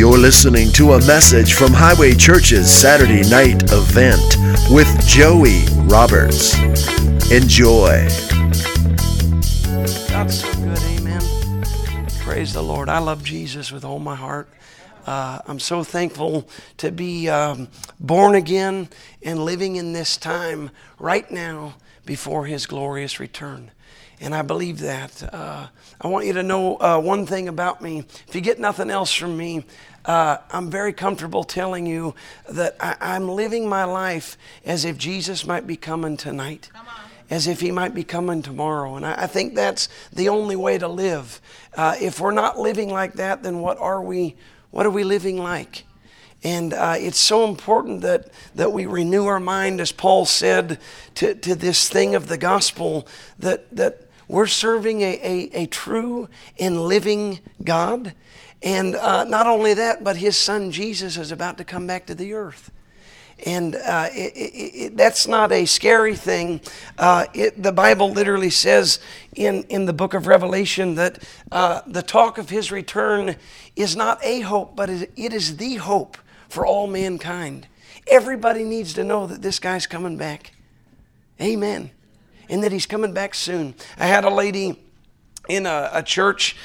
You're listening to a message from Highway Church's Saturday night event with Joey Roberts. Enjoy. God's so good, amen. Praise the Lord. I love Jesus with all my heart. Uh, I'm so thankful to be um, born again and living in this time right now before His glorious return. And I believe that. Uh, I want you to know uh, one thing about me. If you get nothing else from me, uh, I'm very comfortable telling you that I, am living my life as if Jesus might be coming tonight, as if he might be coming tomorrow. And I, I think that's the only way to live. Uh, if we're not living like that, then what are we? What are we living like? And uh, it's so important that, that we renew our mind, as Paul said, to, to this thing of the gospel, that, that we're serving a, a, a true and living God. And uh, not only that, but his son Jesus is about to come back to the earth. And uh, it, it, it, that's not a scary thing. Uh, the Bible literally says in, in the book of Revelation that uh, the talk of his return is not a hope, but it is the hope for all mankind. Everybody needs to know that this guy's coming back. Amen and that he's coming back soon. I had a lady in a, a church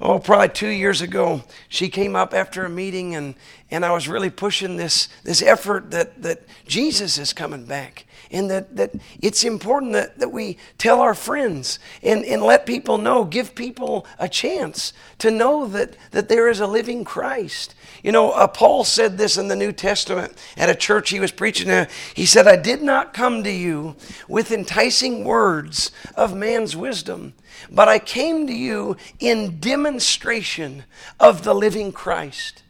oh, probably two years ago, she came up after a meeting and, and I was really pushing this, this effort that, that Jesus is coming back and that, that it's important that, that we tell our friends and, and let people know, give people a chance to know that, that there is a living Christ. You know, uh, Paul said this in the New Testament at a church he was preaching at. He said, I did not come to you with enticing words of man's wisdom, but I came to you in demonstration of the living Christ.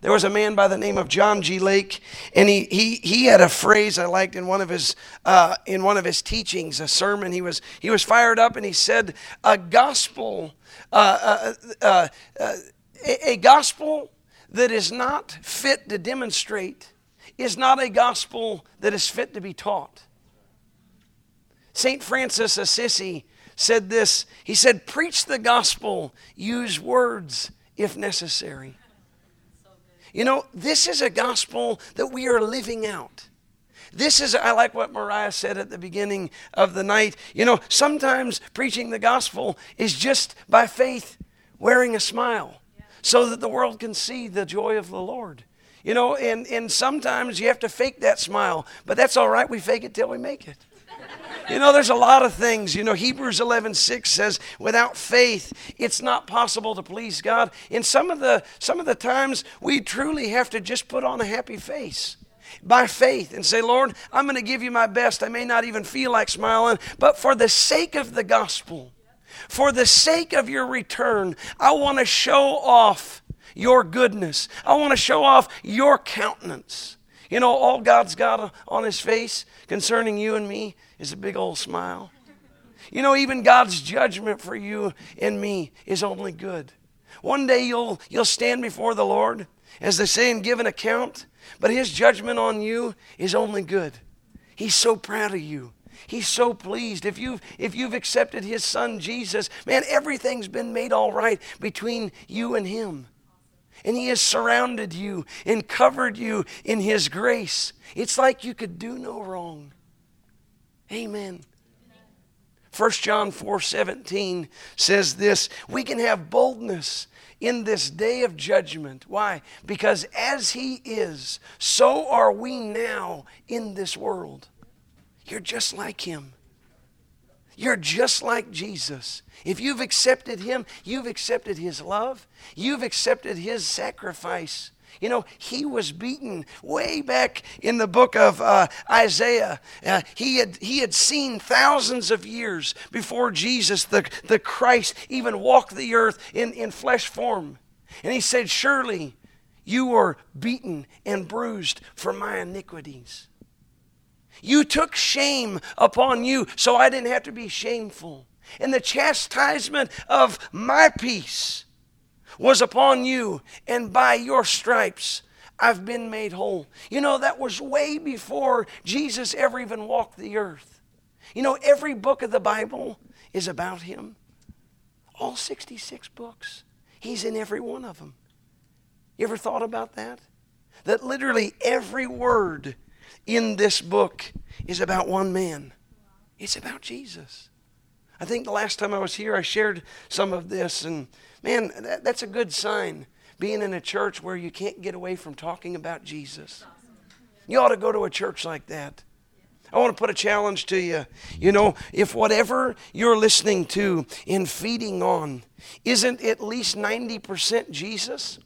There was a man by the name of John G. Lake, and he, he, he had a phrase I liked in one of his uh, in one of his teachings, a sermon. He was he was fired up, and he said, "A gospel, uh, uh, uh, uh a, a gospel that is not fit to demonstrate is not a gospel that is fit to be taught." Saint Francis Assisi said this. He said, "Preach the gospel. Use words if necessary." You know, this is a gospel that we are living out. This is, I like what Mariah said at the beginning of the night. You know, sometimes preaching the gospel is just by faith wearing a smile so that the world can see the joy of the Lord. You know, and, and sometimes you have to fake that smile, but that's all right. We fake it till we make it. You know, there's a lot of things. You know, Hebrews 11 6 says, without faith, it's not possible to please God. In some of the some of the times we truly have to just put on a happy face by faith and say, Lord, I'm going to give you my best. I may not even feel like smiling, but for the sake of the gospel, for the sake of your return, I want to show off your goodness. I want to show off your countenance. You know, all God's got on his face concerning you and me is a big old smile. You know, even God's judgment for you and me is only good. One day you'll, you'll stand before the Lord, as they say, and give an account, but His judgment on you is only good. He's so proud of you. He's so pleased. If you've, if you've accepted His Son Jesus, man, everything's been made all right between you and Him. And He has surrounded you and covered you in His grace. It's like you could do no wrong. Amen. 1 John 4 17 says this We can have boldness in this day of judgment. Why? Because as He is, so are we now in this world. You're just like Him. You're just like Jesus. If you've accepted Him, you've accepted His love, you've accepted His sacrifice. You know, he was beaten way back in the book of uh, Isaiah. Uh, he, had, he had seen thousands of years before Jesus, the, the Christ, even walked the earth in, in flesh form. And he said, Surely you were beaten and bruised for my iniquities. You took shame upon you, so I didn't have to be shameful. And the chastisement of my peace was upon you, and by your stripes I've been made whole. You know, that was way before Jesus ever even walked the earth. You know, every book of the Bible is about him. All 66 books. He's in every one of them. You ever thought about that? That literally every word in this book is about one man. It's about Jesus. I think the last time I was here, I shared some of this, and man, that, that's a good sign. Being in a church where you can't get away from talking about Jesus. You ought to go to a church like that. I want to put a challenge to you. You know, if whatever you're listening to and feeding on isn't at least 90% Jesus,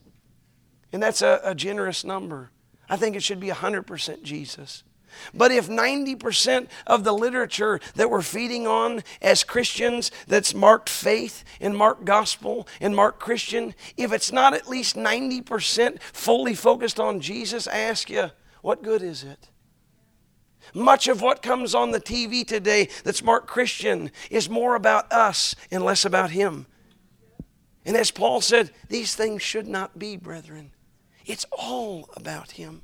and that's a, a generous number, I think it should be 100% Jesus. But if 90% of the literature that we're feeding on as Christians that's marked faith and marked gospel and marked Christian, if it's not at least 90% fully focused on Jesus, I ask you, what good is it? Much of what comes on the TV today that's marked Christian is more about us and less about Him. And as Paul said, these things should not be, brethren. It's all about Him.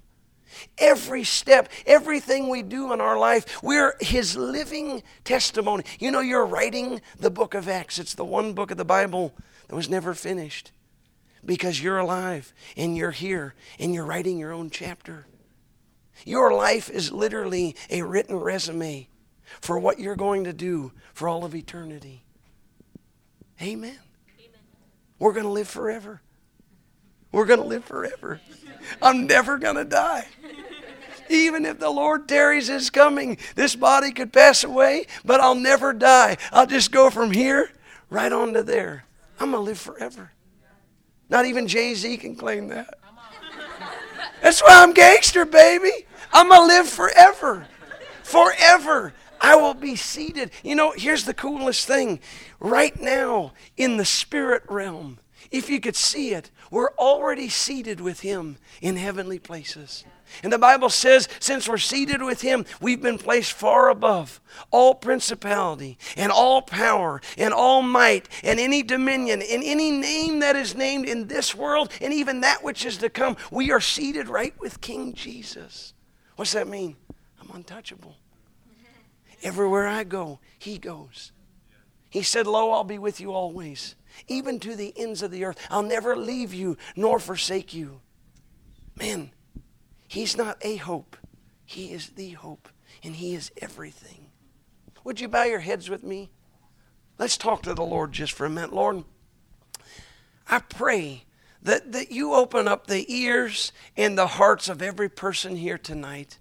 Every step, everything we do in our life, we're His living testimony. You know, you're writing the book of Acts, it's the one book of the Bible that was never finished because you're alive and you're here and you're writing your own chapter. Your life is literally a written resume for what you're going to do for all of eternity. Amen. Amen. We're going to live forever. We're going to live forever. I'm never going to die. Even if the Lord tarries his coming, this body could pass away, but I'll never die. I'll just go from here right on to there. I'm going to live forever. Not even Jay Z can claim that. That's why I'm gangster, baby. I'm going to live forever. Forever. I will be seated. You know, here's the coolest thing. Right now, in the spirit realm, if you could see it, we're already seated with Him in heavenly places. And the Bible says, since we're seated with Him, we've been placed far above all principality and all power and all might and any dominion and any name that is named in this world and even that which is to come. We are seated right with King Jesus. What's that mean? I'm untouchable. Everywhere I go, He goes. He said, Lo, I'll be with you always, even to the ends of the earth. I'll never leave you nor forsake you. Man, He's not a hope, He is the hope, and He is everything. Would you bow your heads with me? Let's talk to the Lord just for a minute. Lord, I pray that, that you open up the ears and the hearts of every person here tonight.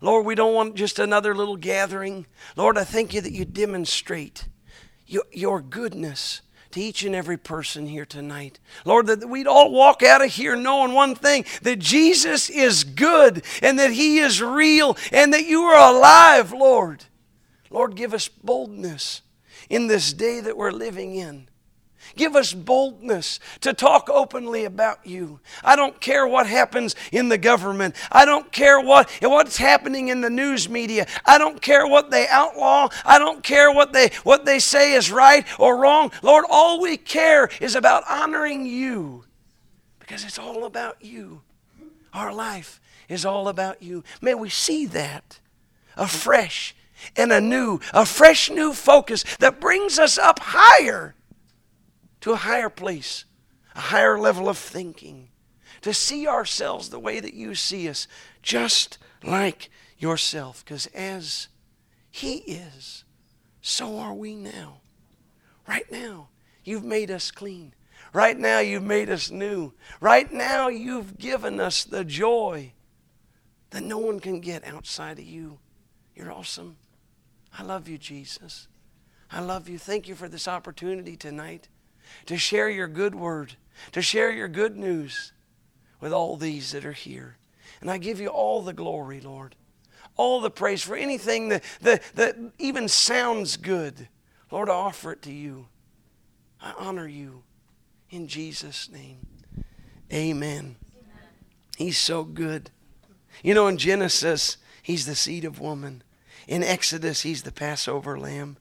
Lord, we don't want just another little gathering. Lord, I thank you that you demonstrate your, your goodness to each and every person here tonight. Lord, that we'd all walk out of here knowing one thing that Jesus is good and that He is real and that you are alive, Lord. Lord, give us boldness in this day that we're living in. Give us boldness to talk openly about you. I don't care what happens in the government. I don't care what, what's happening in the news media. I don't care what they outlaw. I don't care what they, what they say is right or wrong. Lord, all we care is about honoring you because it's all about you. Our life is all about you. May we see that afresh and anew, a fresh new focus that brings us up higher to a higher place, a higher level of thinking, to see ourselves the way that you see us, just like yourself. Because as He is, so are we now. Right now, you've made us clean. Right now, you've made us new. Right now, you've given us the joy that no one can get outside of you. You're awesome. I love you, Jesus. I love you. Thank you for this opportunity tonight to share your good word, to share your good news with all these that are here. And I give you all the glory, Lord, all the praise for anything that, that, that even sounds good. Lord, I offer it to you. I honor you in Jesus' name. Amen. Amen. He's so good. You know, in Genesis, he's the seed of woman. In Exodus, he's the Passover lamb.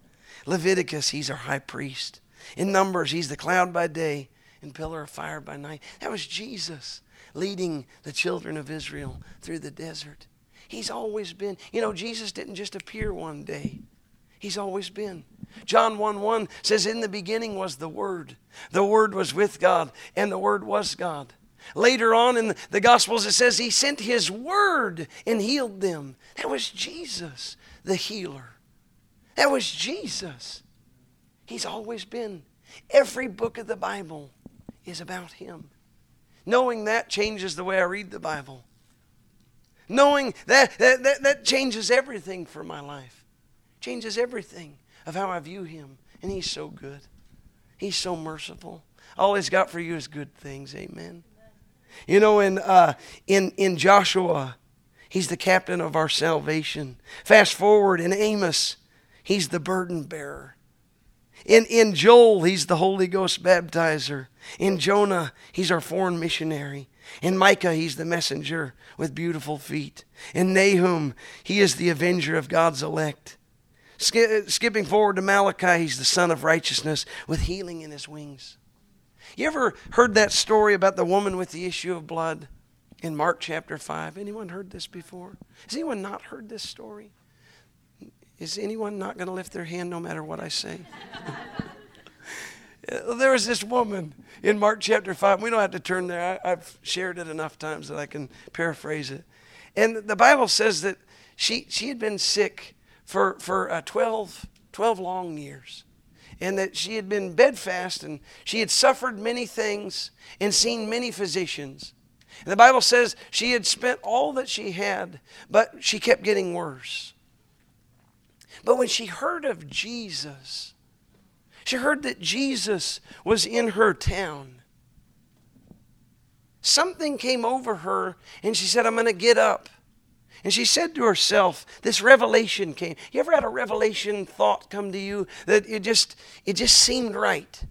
Leviticus, he's our high priest. In Numbers, he's the cloud by day and pillar of fire by night. That was Jesus leading the children of Israel through the desert. He's always been, you know, Jesus didn't just appear one day. He's always been. John 1 1 says, In the beginning was the Word. The Word was with God, and the Word was God. Later on in the Gospels, it says he sent his word and healed them. That was Jesus, the healer. That was Jesus. He's always been. Every book of the Bible is about him. Knowing that changes the way I read the Bible. Knowing that, that, that, that changes everything for my life. Changes everything of how I view him. And he's so good. He's so merciful. All he's got for you is good things. Amen. You know, in, uh, in, in Joshua, he's the captain of our salvation. Fast forward in Amos, he's the burden bearer. In, in Joel, he's the Holy Ghost baptizer. In Jonah, he's our foreign missionary. In Micah, he's the messenger with beautiful feet. In Nahum, he is the avenger of God's elect. skipping forward to Malachi, he's the son of righteousness with healing in his wings. You ever heard that story about the woman with the issue of blood in Mark chapter 5? Anyone heard this before? Has anyone not heard this story? Is anyone not going to lift their hand no matter what I say? there was this woman in Mark chapter 5. We don't have to turn there. I, have shared it enough times that I can paraphrase it. And the Bible says that she, she had been sick for, for uh, 12, 12 long years and that she had been bedfast and she had suffered many things and seen many physicians. And the Bible says she had spent all that she had, but she kept getting worse. But when she heard of Jesus, she heard that Jesus was in her town. Something came over her, and she said, I'm going to get up. And she said to herself, this revelation came. You ever had a revelation thought come to you that it just it just seemed right?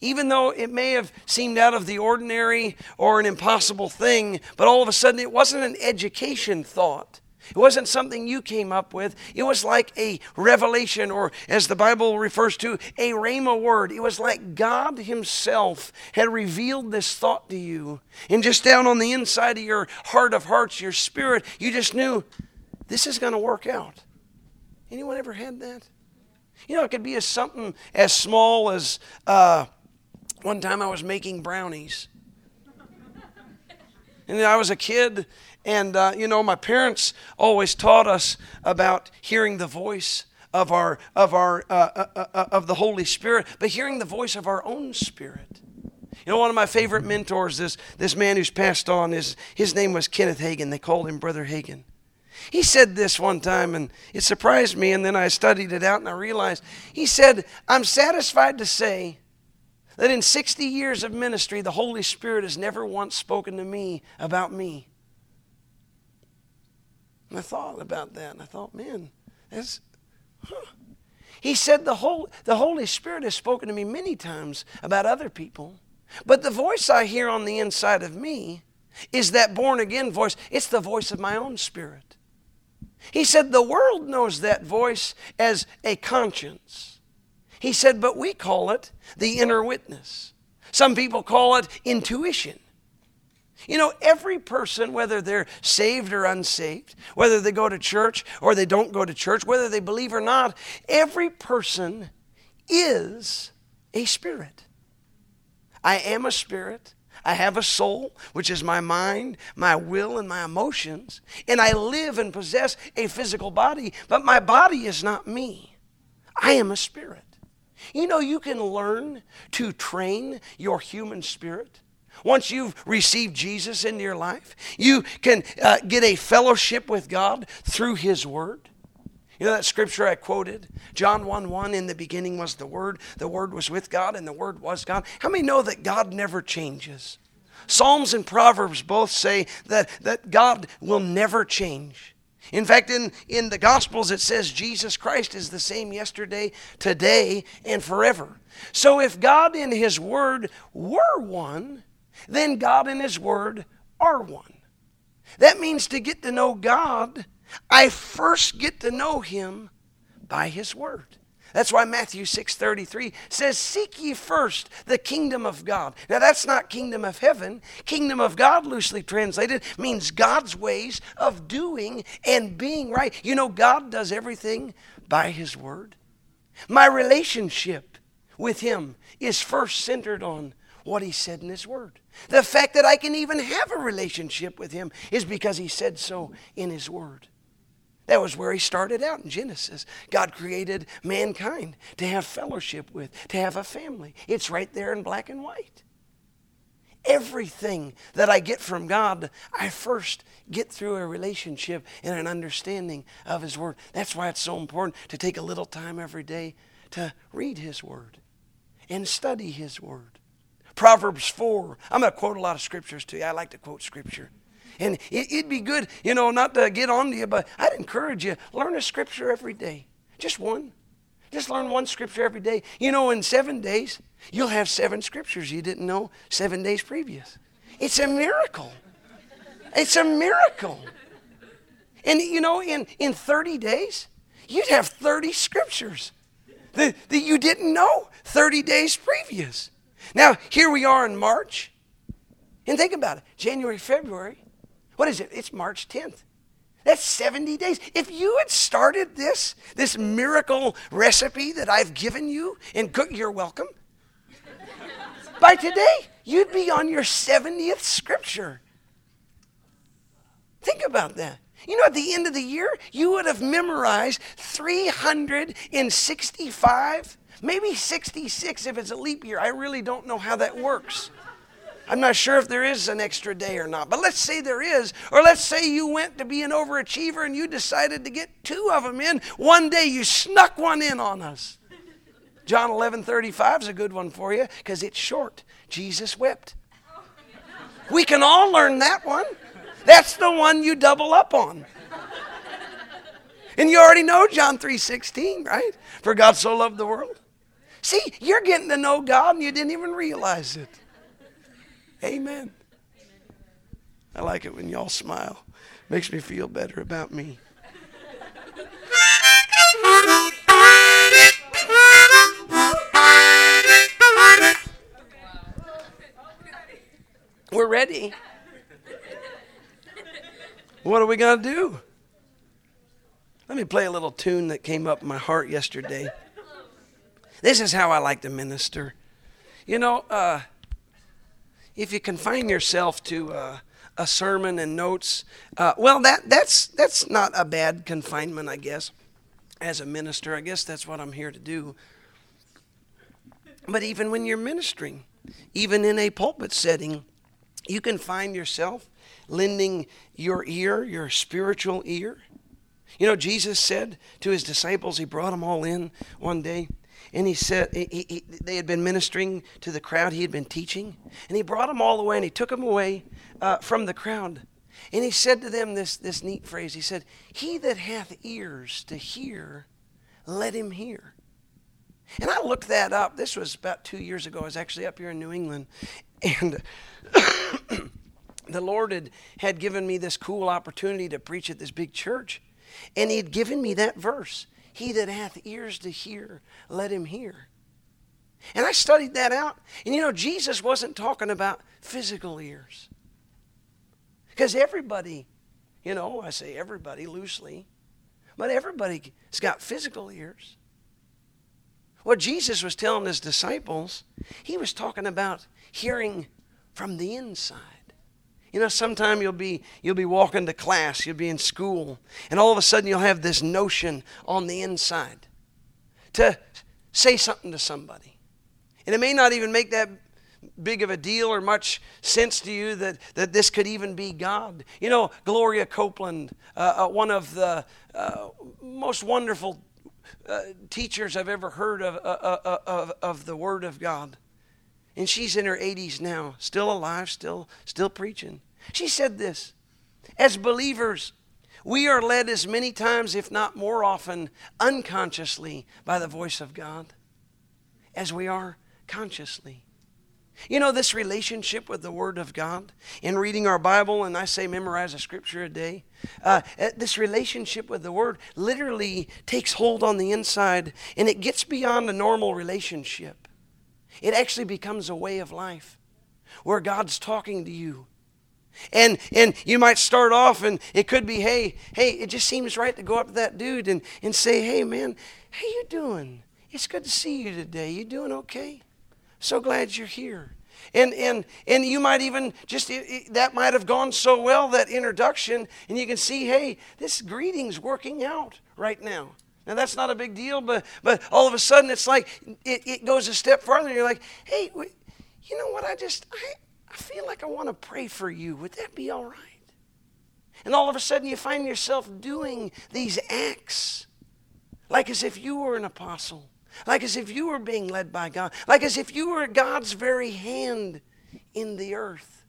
Even though it may have seemed out of the ordinary or an impossible thing, but all of a sudden it wasn't an education thought. It wasn't something you came up with. It was like a revelation, or as the Bible refers to, a rhema word. It was like God Himself had revealed this thought to you. And just down on the inside of your heart of hearts, your spirit, you just knew this is going to work out. Anyone ever had that? You know, it could be as something as small as uh, one time I was making brownies. And I was a kid, and, uh, you know, my parents always taught us about hearing the voice of, our, of, our, uh, uh, uh, uh, of the Holy Spirit, but hearing the voice of our own spirit. You know, one of my favorite mentors, this, this man who's passed on, is, his name was Kenneth Hagin. They called him Brother Hagin. He said this one time, and it surprised me, and then I studied it out and I realized. He said, I'm satisfied to say that in 60 years of ministry, the Holy Spirit has never once spoken to me about me. And I thought about that, and I thought, man, that's. Huh. He said the, whole, the Holy Spirit has spoken to me many times about other people, but the voice I hear on the inside of me is that born again voice. It's the voice of my own spirit. He said the world knows that voice as a conscience. He said, but we call it the inner witness. Some people call it intuition. You know, every person, whether they're saved or unsaved, whether they go to church or they don't go to church, whether they believe or not, every person is a spirit. I am a spirit. I have a soul, which is my mind, my will, and my emotions. And I live and possess a physical body, but my body is not me. I am a spirit. You know, you can learn to train your human spirit once you've received Jesus into your life, you can uh, get a fellowship with God through His Word. You know that scripture I quoted? John 1 1 In the beginning was the Word, the Word was with God, and the Word was God. How many know that God never changes? Psalms and Proverbs both say that, that God will never change. In fact, in, in the Gospels, it says Jesus Christ is the same yesterday, today, and forever. So if God in His Word were one, then God and His Word are one. That means to get to know God, I first get to know Him by His Word. That's why Matthew 6:33 says seek ye first the kingdom of God. Now that's not kingdom of heaven. Kingdom of God loosely translated means God's ways of doing and being right. You know God does everything by his word. My relationship with him is first centered on what He said in His Word. The fact that I can even have a relationship with Him is because He said so in His Word. That was where He started out in Genesis. God created mankind to have fellowship with, to have a family. It's right there in black and white. Everything that I get from God, I first get through a relationship and an understanding of His Word. That's why it's so important to take a little time every day to read His Word and study His Word. Proverbs 4. I'm going to quote a lot of scriptures to you. I like to quote scripture. And it, would be good, you know, not to get on to you, but I'd encourage you learn a scripture every day. Just one. Just learn one scripture every day. You know, in seven days, you'll have seven scriptures you didn't know seven days previous. It's a miracle. It's a miracle. And you know, in, in 30 days, you'd have 30 scriptures that, that you didn't know 30 days previous. Now, here we are in March. And think about it January, February. What is it? It's March 10th. That's 70 days. If you had started this, this miracle recipe that I've given you, and cook, you're welcome. By today, you'd be on your 70th scripture. Think about that. You know, at the end of the year, you would have memorized 365, maybe 66 if it's a leap year. I really don't know how that works. I'm not sure if there is an extra day or not, but let's say there is. Or let's say you went to be an overachiever and you decided to get two of them in. One day you snuck one in on us. John 11 35 is a good one for you because it's short. Jesus wept. We can all learn that one. That's the one you double up on. And you already know John 3:16, right? For God so loved the world. See, you're getting to know God and you didn't even realize it. Amen. I like it when y'all smile. Makes me feel better about me. We're ready. What are we going to do? Let me play a little tune that came up in my heart yesterday. This is how I like to minister. You know, uh, if you confine yourself to uh, a sermon and notes, uh, well, that, that's, that's not a bad confinement, I guess, as a minister. I guess that's what I'm here to do. But even when you're ministering, even in a pulpit setting, you can find yourself lending your ear, your spiritual ear. You know, Jesus said to his disciples, he brought them all in one day, and he said, he, he, they had been ministering to the crowd he had been teaching, and he brought them all away, and he took them away uh, from the crowd. And he said to them this, this neat phrase He said, He that hath ears to hear, let him hear. And I looked that up. This was about two years ago. I was actually up here in New England. And the Lord had, had given me this cool opportunity to preach at this big church. And He had given me that verse He that hath ears to hear, let him hear. And I studied that out. And you know, Jesus wasn't talking about physical ears. Because everybody, you know, I say everybody loosely, but everybody's got physical ears. What Jesus was telling his disciples, he was talking about hearing from the inside. You know, sometime you'll be you'll be walking to class, you'll be in school, and all of a sudden you'll have this notion on the inside to say something to somebody. And it may not even make that big of a deal or much sense to you that, that this could even be God. You know, Gloria Copeland, uh, uh, one of the uh, most wonderful uh, teachers I've ever heard of, uh, uh, of, of the Word of God. And she's in her 80s now, still alive, still, still preaching. She said this As believers, we are led as many times, if not more often, unconsciously by the voice of God as we are consciously. You know, this relationship with the Word of God, in reading our Bible, and I say memorize a scripture a day, uh, uh this relationship with the Word literally takes hold on the inside and it gets beyond a normal relationship. It actually becomes a way of life where God's talking to you and and you might start off and it could be, hey, hey, it just seems right to go up to that dude and, and say, hey man, how you doing? It's good to see you today. You doing okay? So glad you're here. And, and, and you might even just, it, it, that might have gone so well, that introduction, and you can see, hey, this greeting's working out right now. Now, that's not a big deal, but, but all of a sudden it's like it, it goes a step farther. You're like, hey, you know what? I just, I, I feel like I want to pray for you. Would that be all right? And all of a sudden you find yourself doing these acts like as if you were an apostle, like as if you were being led by God, like as if you were God's very hand in the earth.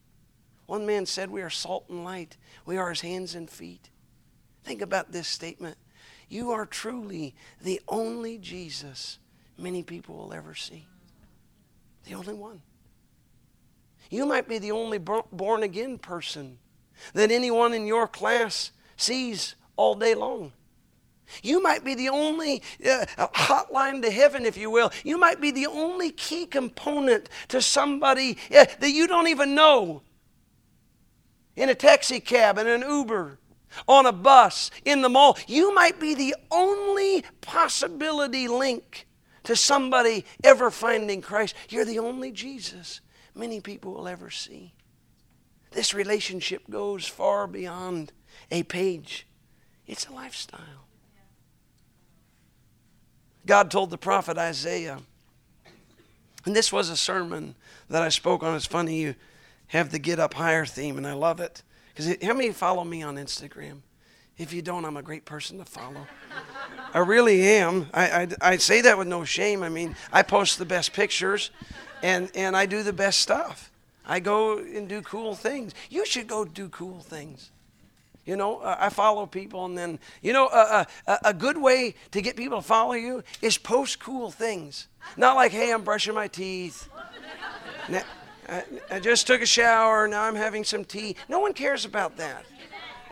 One man said, We are salt and light, we are his hands and feet. Think about this statement. You are truly the only Jesus many people will ever see. The only one. You might be the only born again person that anyone in your class sees all day long. You might be the only uh, hotline to heaven, if you will. You might be the only key component to somebody uh, that you don't even know. In a taxi cab, in an Uber, on a bus, in the mall. You might be the only possibility link to somebody ever finding Christ. You're the only Jesus many people will ever see. This relationship goes far beyond a page, it's a lifestyle. God told the prophet Isaiah, and this was a sermon that I spoke on. It's funny you have the Get Up Higher theme, and I love it. Because how many follow me on Instagram? If you don't, I'm a great person to follow. I really am. I, I, I, say that with no shame. I mean, I post the best pictures and, and I do the best stuff. I go and do cool things. You should go do cool things. You know, uh, I follow people, and then, you know, uh, uh, a good way to get people to follow you is post cool things. Not like, hey, I'm brushing my teeth. I, I just took a shower, now I'm having some tea. No one cares about that.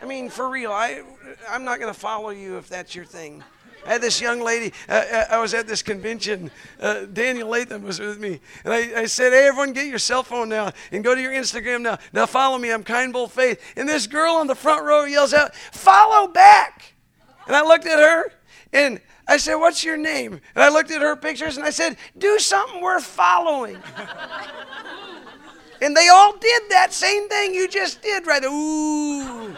I mean, for real, I, I'm not going to follow you if that's your thing. I had this young lady, uh, I was at this convention. Uh, Daniel Latham was with me. And I, I, said, Hey, everyone, get your cell phone now and go to your Instagram now. Now follow me. I'm Kind Bold Faith. And this girl on the front row yells out, Follow back. And I looked at her and I said, What's your name? And I looked at her pictures and I said, Do something worth following. and they all did that same thing you just did, right? Ooh.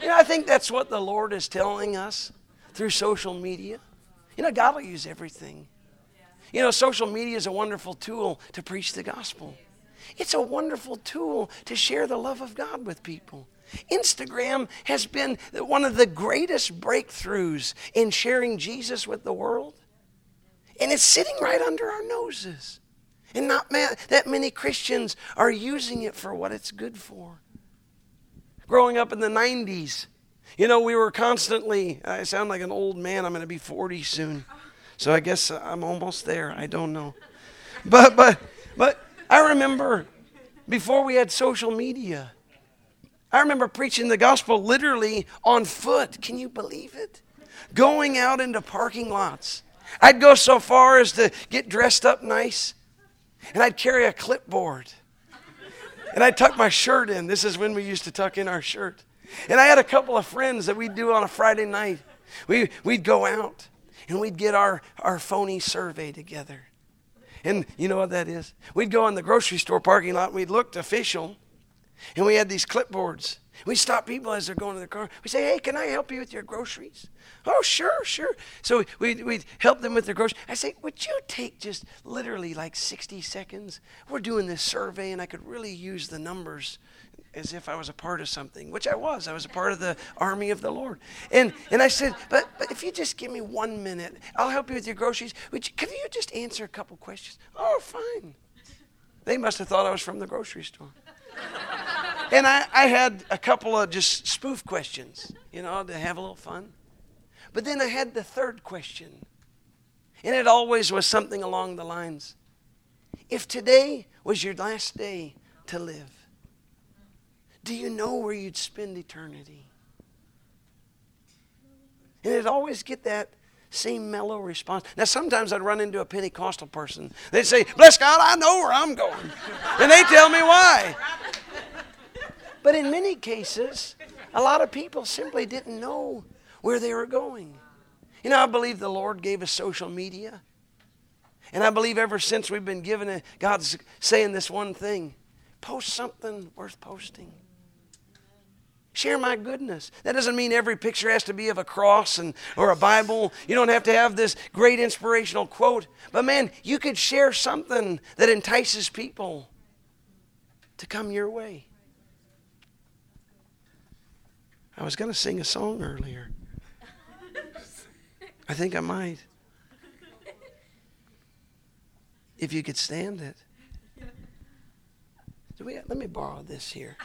You know, I think that's what the Lord is telling us through social media. You know, God will use everything. You know, social media is a wonderful tool to preach the gospel. It's a wonderful tool to share the love of God with people. Instagram has been one of the greatest breakthroughs in sharing Jesus with the world. And it's sitting right under our noses. And not that many Christians are using it for what it's good for. Growing up in the 90s, you know, we were constantly, I sound like an old man, I'm going to be 40 soon. So I guess I'm almost there. I don't know. But, but, but I remember before we had social media, I remember preaching the gospel literally on foot. Can you believe it? Going out into parking lots. I'd go so far as to get dressed up nice, and I'd carry a clipboard. And I'd tuck my shirt in. This is when we used to tuck in our shirt. And I had a couple of friends that we'd do on a Friday night. We, we'd go out and we'd get our, our phony survey together. And you know what that is? We'd go in the grocery store parking lot, and we'd look official, and we had these clipboards. We stop people as they're going to their car. We say, hey, can I help you with your groceries? Oh, sure, sure. So we'd, we'd help them with their groceries. I say, would you take just literally like 60 seconds? We're doing this survey, and I could really use the numbers as if I was a part of something, which I was. I was a part of the army of the Lord. And, and I said, but, but if you just give me one minute, I'll help you with your groceries. Would you, could you just answer a couple questions? Oh, fine. They must have thought I was from the grocery store. And I, I had a couple of just spoof questions, you know, to have a little fun. But then I had the third question. And it always was something along the lines If today was your last day to live, do you know where you'd spend eternity? And it'd always get that same mellow response. Now, sometimes I'd run into a Pentecostal person. They'd say, Bless God, I know where I'm going. And they tell me why. But in many cases, a lot of people simply didn't know where they were going. You know, I believe the Lord gave us social media And I believe ever since we've been given it, God's saying this one thing post something worth posting. Share my goodness. That doesn't mean every picture has to be of a cross and or a Bible. You don't have to have this great inspirational quote. But man, you could share something that entices people to come your way. I was going to sing a song earlier. I think I might. If you could stand it. We, let me borrow this here.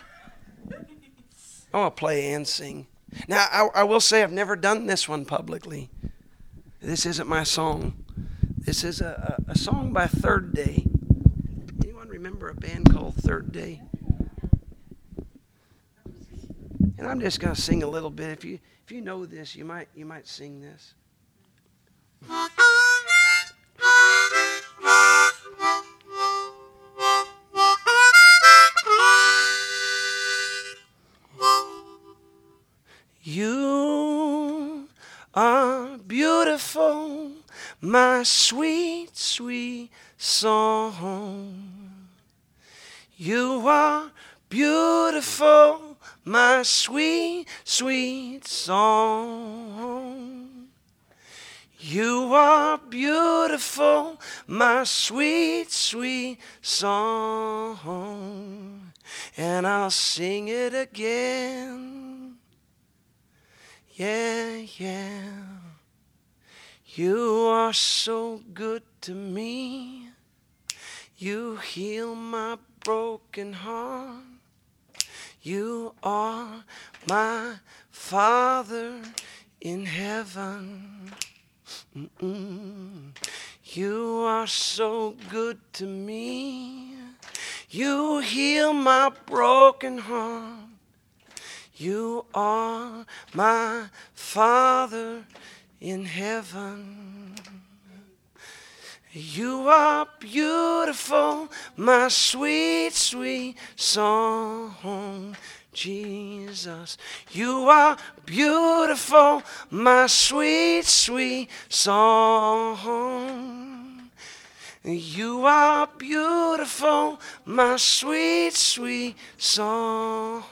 I want to play and sing. Now, I, I will say I've never done this one publicly. This isn't my song. This is a, a, a song by Third Day. Anyone remember a band called Third Day? And I'm just going to sing a little bit. If you if you know this, you might you might sing this. You are beautiful, my sweet, sweet song. You are beautiful, my sweet, sweet song. You are beautiful, my sweet, sweet song. And I'll sing it again yeah, yeah. You are so good to me. You heal my broken heart. You are my Father in heaven. Mm-mm. You are so good to me. You heal my broken heart. You are my Father in heaven. You are beautiful, my sweet, sweet song. Jesus, you are beautiful, my sweet, sweet song. You are beautiful, my sweet, sweet song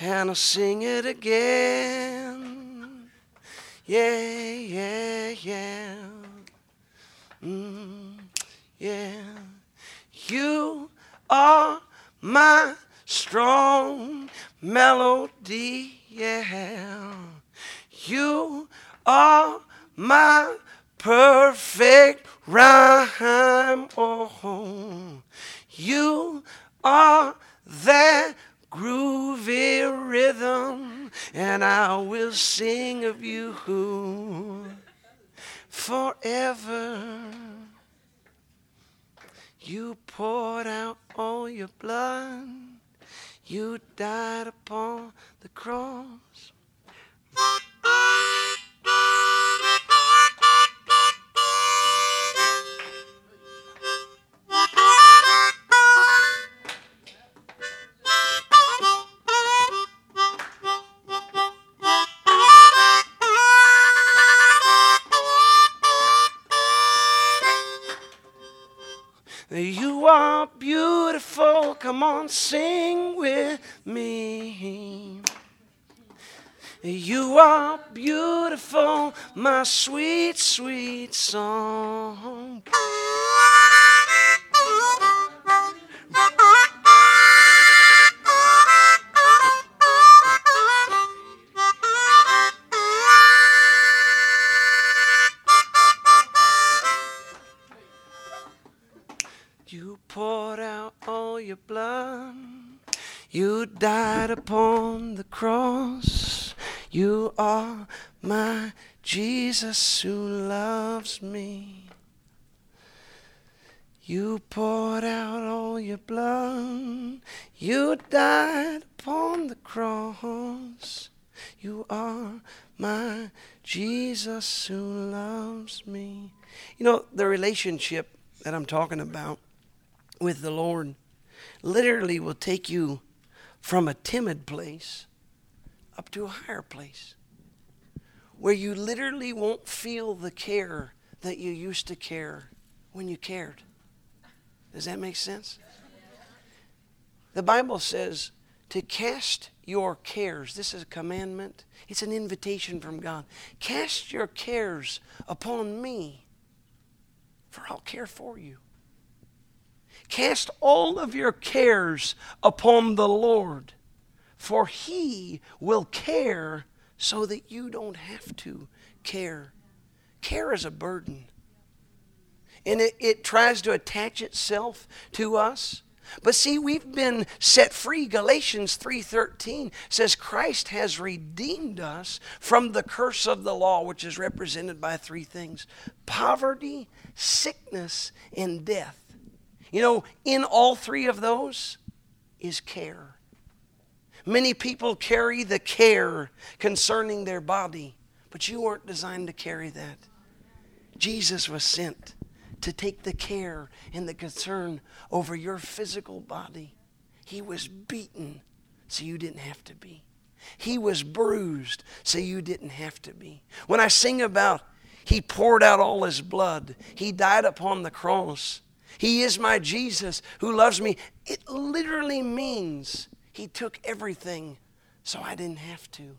and I'll sing it again. Yeah, yeah, yeah. Mm, yeah. You are my strong melody, yeah. You are my perfect rhyme, oh. You are that groovy rhythm, and I will sing of you forever. You poured out all your blood, you died upon the cross. Come on, sing with me. You are beautiful, my sweet, sweet song. Died upon the cross. You are my Jesus who loves me. You poured out all your blood. You died upon the cross. You are my Jesus who loves me. You know, the relationship that I'm talking about with the Lord literally will take you from a timid place up to a higher place where you literally won't feel the care that you used to care when you cared. Does that make sense? The Bible says to cast your cares. This is a commandment, it's an invitation from God. Cast your cares upon me, for I'll care for you. Cast all of your cares upon the Lord, for He will care so that you don't have to care. Care is a burden. And it, it tries to attach itself to us. But see, we've been set free. Galatians 3:13 says Christ has redeemed us from the curse of the law, which is represented by three things: poverty, sickness, and death. You know, in all three of those is care. Many people carry the care concerning their body, but you weren't designed to carry that. Jesus was sent to take the care and the concern over your physical body. He was beaten so you didn't have to be. He was bruised so you didn't have to be. When I sing about He poured out all His blood, He died upon the cross. He is my Jesus who loves me. It literally means He took everything so I didn't have to.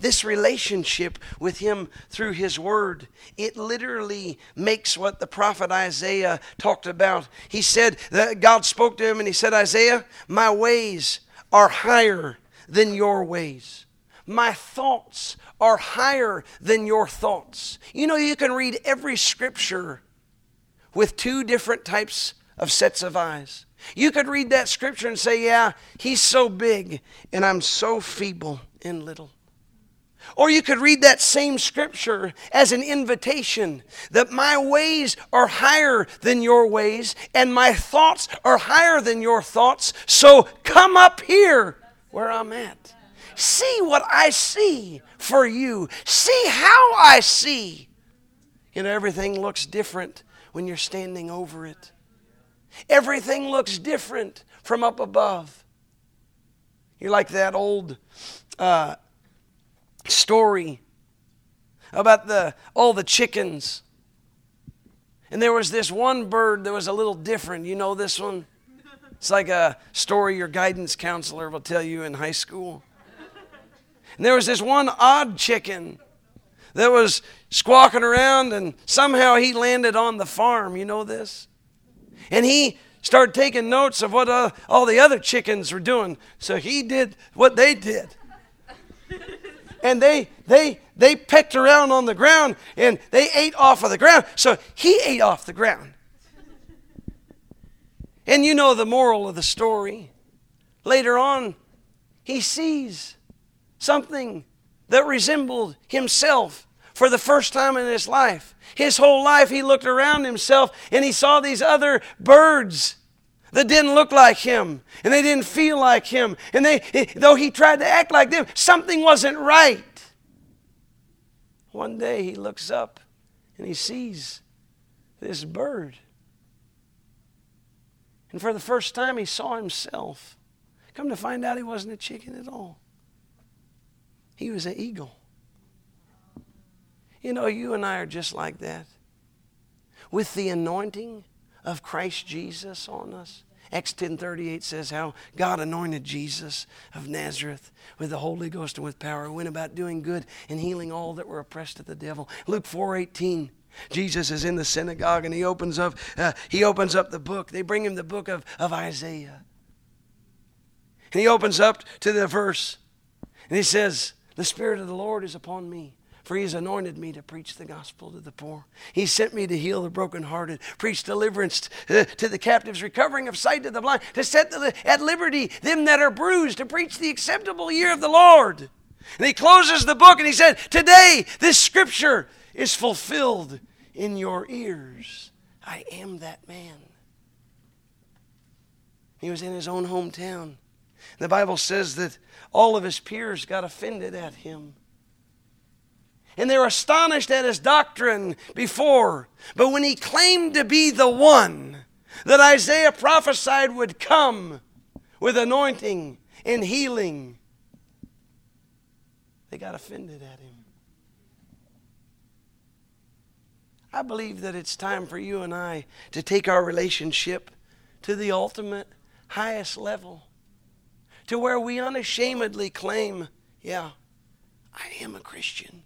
This relationship with Him through His Word, it literally makes what the prophet Isaiah talked about. He said that God spoke to him and He said, Isaiah, my ways are higher than your ways. My thoughts are higher than your thoughts. You know, you can read every scripture with two different types of sets of eyes. You could read that scripture and say, Yeah, he's so big and I'm so feeble and little. Or you could read that same scripture as an invitation that my ways are higher than your ways and my thoughts are higher than your thoughts. So come up here where I'm at. See what I see for you. See how I see. You know, everything looks different when you're standing over it. Everything looks different from up above. You're like that old uh, story about the all the chickens. And there was this one bird that was a little different. You know this one? It's like a story your guidance counselor will tell you in high school. And there was this one odd chicken that was squawking around, and somehow he landed on the farm. You know this? And he started taking notes of what uh, all the other chickens were doing. So he did what they did and they they they pecked around on the ground and they ate off of the ground. So he ate off the ground. And you know the moral of the story. Later on, he sees something that resembled himself for the first time in his life. His whole life, he looked around himself and he saw these other birds that didn't look like him and they didn't feel like him. And they though he tried to act like them something wasn't right. One day he looks up and he sees this bird. And for the first time he saw himself. Come to find out he wasn't a chicken at all. He was an eagle you know you and i are just like that with the anointing of Christ Jesus on us. Acts 10:38 says how God anointed Jesus of Nazareth with the Holy Ghost and with power, went about doing good and healing all that were oppressed of the devil. Luke 4:18 Jesus is in the synagogue and he opens up uh, he opens up the book. They bring him the book of, of Isaiah. And he opens up to the verse and he says, "The spirit of the Lord is upon me." For he has anointed me to preach the gospel to the poor. He sent me to heal the brokenhearted, preach deliverance uh, to the captives, recovering of sight to the blind, to set at liberty them that are bruised, to preach the acceptable year of the Lord. And he closes the book and he said, Today this scripture is fulfilled in your ears. I am that man. He was in his own hometown. The Bible says that all of his peers got offended at him and they're astonished at his doctrine before. But when he claimed to be the one that Isaiah prophesied would come with anointing and healing, they got offended at him. I believe that it's time for you and I to take our relationship to the ultimate, highest level, to where we unashamedly claim, yeah, I am a Christian,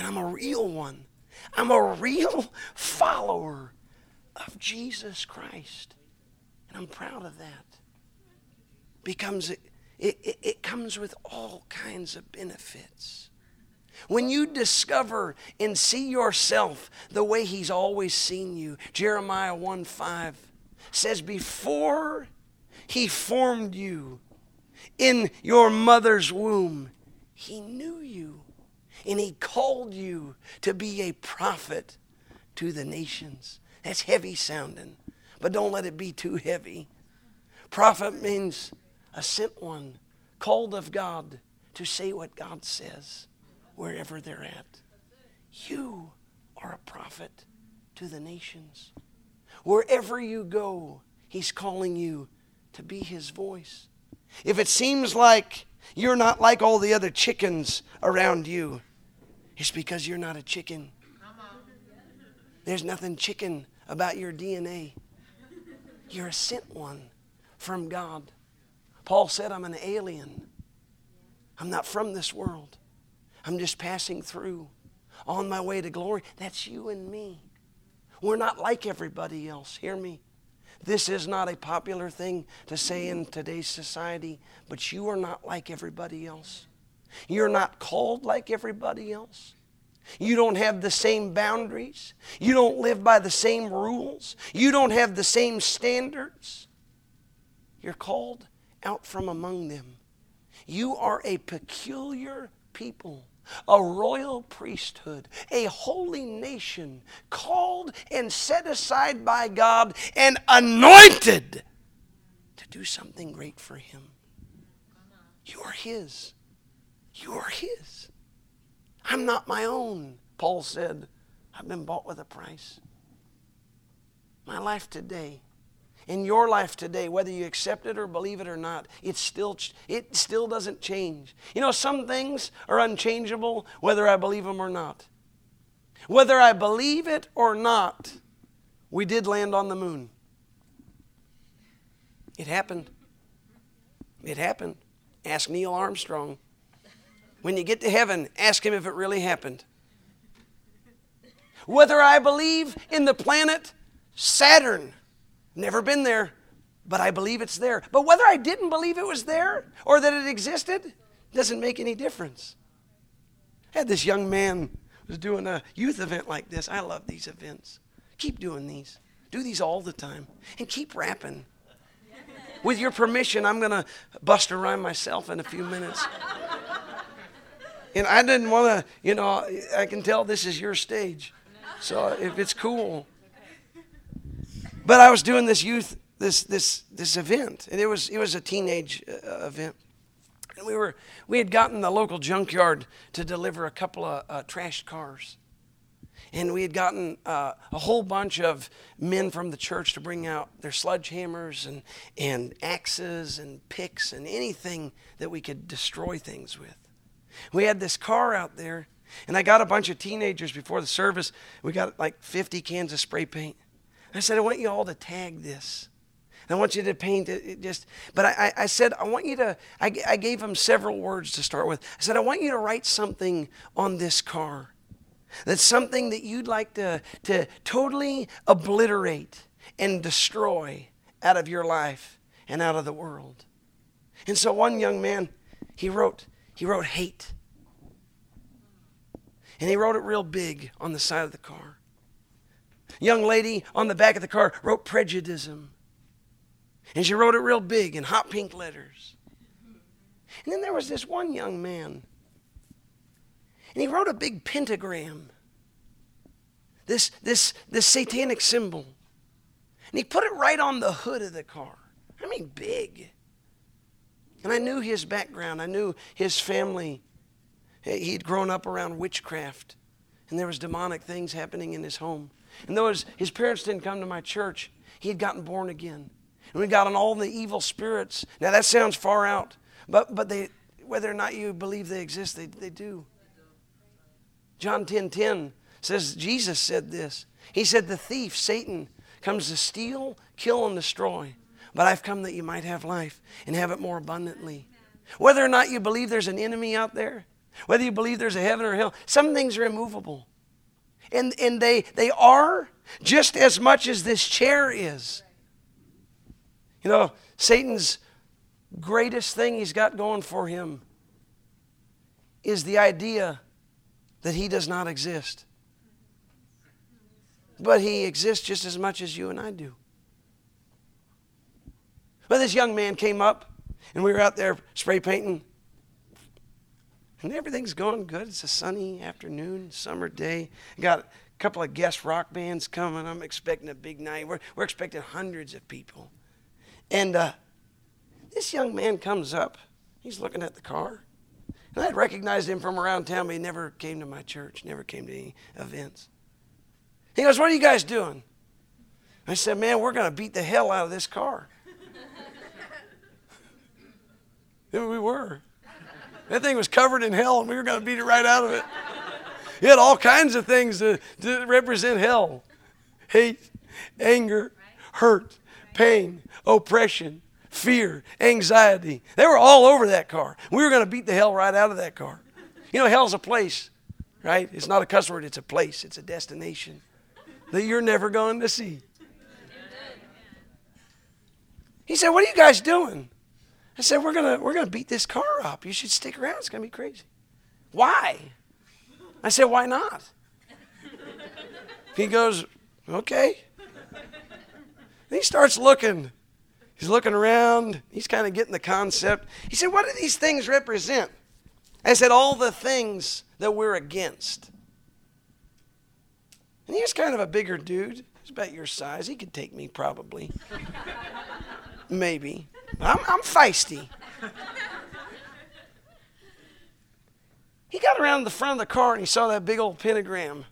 and I'm a real one. I'm a real follower of Jesus Christ. And I'm proud of that. Becomes it, it, it comes with all kinds of benefits. When you discover and see yourself the way He's always seen you, Jeremiah 1 5 says, Before He formed you in your mother's womb, He knew you and He called you to be a prophet to the nations. That's heavy sounding, but don't let it be too heavy. Prophet means a sent one, called of God to say what God says wherever they're at. You are a prophet to the nations. Wherever you go, He's calling you to be His voice. If it seems like you're not like all the other chickens around you, it's because you're not a chicken. There's nothing chicken about your DNA. You're a sent one from God. Paul said, I'm an alien. I'm not from this world. I'm just passing through on my way to glory. That's you and me. We're not like everybody else. Hear me. This is not a popular thing to say in today's society, but you are not like everybody else. You're not called like everybody else. You don't have the same boundaries. You don't live by the same rules. You don't have the same standards. You're called out from among them. You are a peculiar people, a royal priesthood, a holy nation, called and set aside by God and anointed to do something great for Him. You are His. You are His. I'm not my own. Paul said, I've been bought with a price. My life today in your life today, whether you accept it or believe it or not, it still, it still doesn't change. You know, some things are unchangeable whether I believe them or not. Whether I believe it or not, we did land on the moon. It happened. It happened. Ask Neil Armstrong. When you get to heaven, ask him if it really happened. Whether I believe in the planet Saturn Never been there, but I believe it's there. But whether I didn't believe it was there or that it existed doesn't make any difference. I had this young man was doing a youth event like this. I love these events. Keep doing these. Do these all the time and keep rapping. With your permission, I'm going to bust a rhyme myself in a few minutes. And I didn't want to, you know, I can tell this is your stage. So if it's cool, but I was doing this youth this this this event, and it was it was a teenage uh, event. And we were we had gotten the local junkyard to deliver a couple of uh, trashed cars, and we had gotten uh, a whole bunch of men from the church to bring out their sledgehammers and and axes and picks and anything that we could destroy things with. We had this car out there, and I got a bunch of teenagers before the service. We got like 50 cans of spray paint. I said, I want you all to tag this. I want you to paint it, just, but I, I said, I want you to, I, I gave them several words to start with. I said, I want you to write something on this car. That's something that you'd like to, to totally obliterate and destroy out of your life and out of the world. And so one young man, he wrote, he wrote hate. And he wrote it real big on the side of the car. Young lady on the back of the car wrote prejudice. And she wrote it real big in hot pink letters. And then there was this one young man. And he wrote a big pentagram. This, this, this satanic symbol. And he put it right on the hood of the car. I mean, big. And I knew his background. I knew his family. He'd grown up around witchcraft. And there was demonic things happening in his home. And though his, his parents didn't come to my church, he had gotten born again. And we got on all the evil spirits. Now that sounds far out, but, but they, whether or not you believe they exist, they, they do. John 10 10 says Jesus said this. He said, The thief, Satan, comes to steal, kill, and destroy. But I've come that you might have life and have it more abundantly. Whether or not you believe there's an enemy out there, whether you believe there's a heaven or hell, some things are immovable. And, and they, they are just as much as this chair is. You know, Satan's greatest thing he's got going for him is the idea that he does not exist. But he exists just as much as you and I do. But this young man came up, and we were out there spray painting, and everything's going good. It's a sunny afternoon, summer day. Got a couple of guest rock bands coming. I'm expecting a big night. We're, we're expecting hundreds of people. And uh, this young man comes up. He's looking at the car. And I'd recognized him from around town, but he never came to my church, never came to any events. He goes, What are you guys doing? I said, Man, we're going to beat the hell out of this car. And we were. That thing was covered in hell, and we were going to beat it right out of it. It had all kinds of things to, to represent hell hate, anger, hurt, pain, oppression, fear, anxiety. They were all over that car. We were going to beat the hell right out of that car. You know, hell's a place, right? It's not a cuss word, it's a place, it's a destination that you're never going to see. He said, What are you guys doing? I said, We're gonna we're gonna beat this car up. You should stick around. It's gonna be crazy. Why? I said, Why not? He goes, Okay. he starts looking. He's looking around. He's kind of getting the concept. He said, What do these things represent? I said, All the things that we're against. And he was kind of a bigger dude. He's about your size. He could take me probably. Maybe. I'm, I'm feisty. he got around the front of the car and he saw that big old pentagram.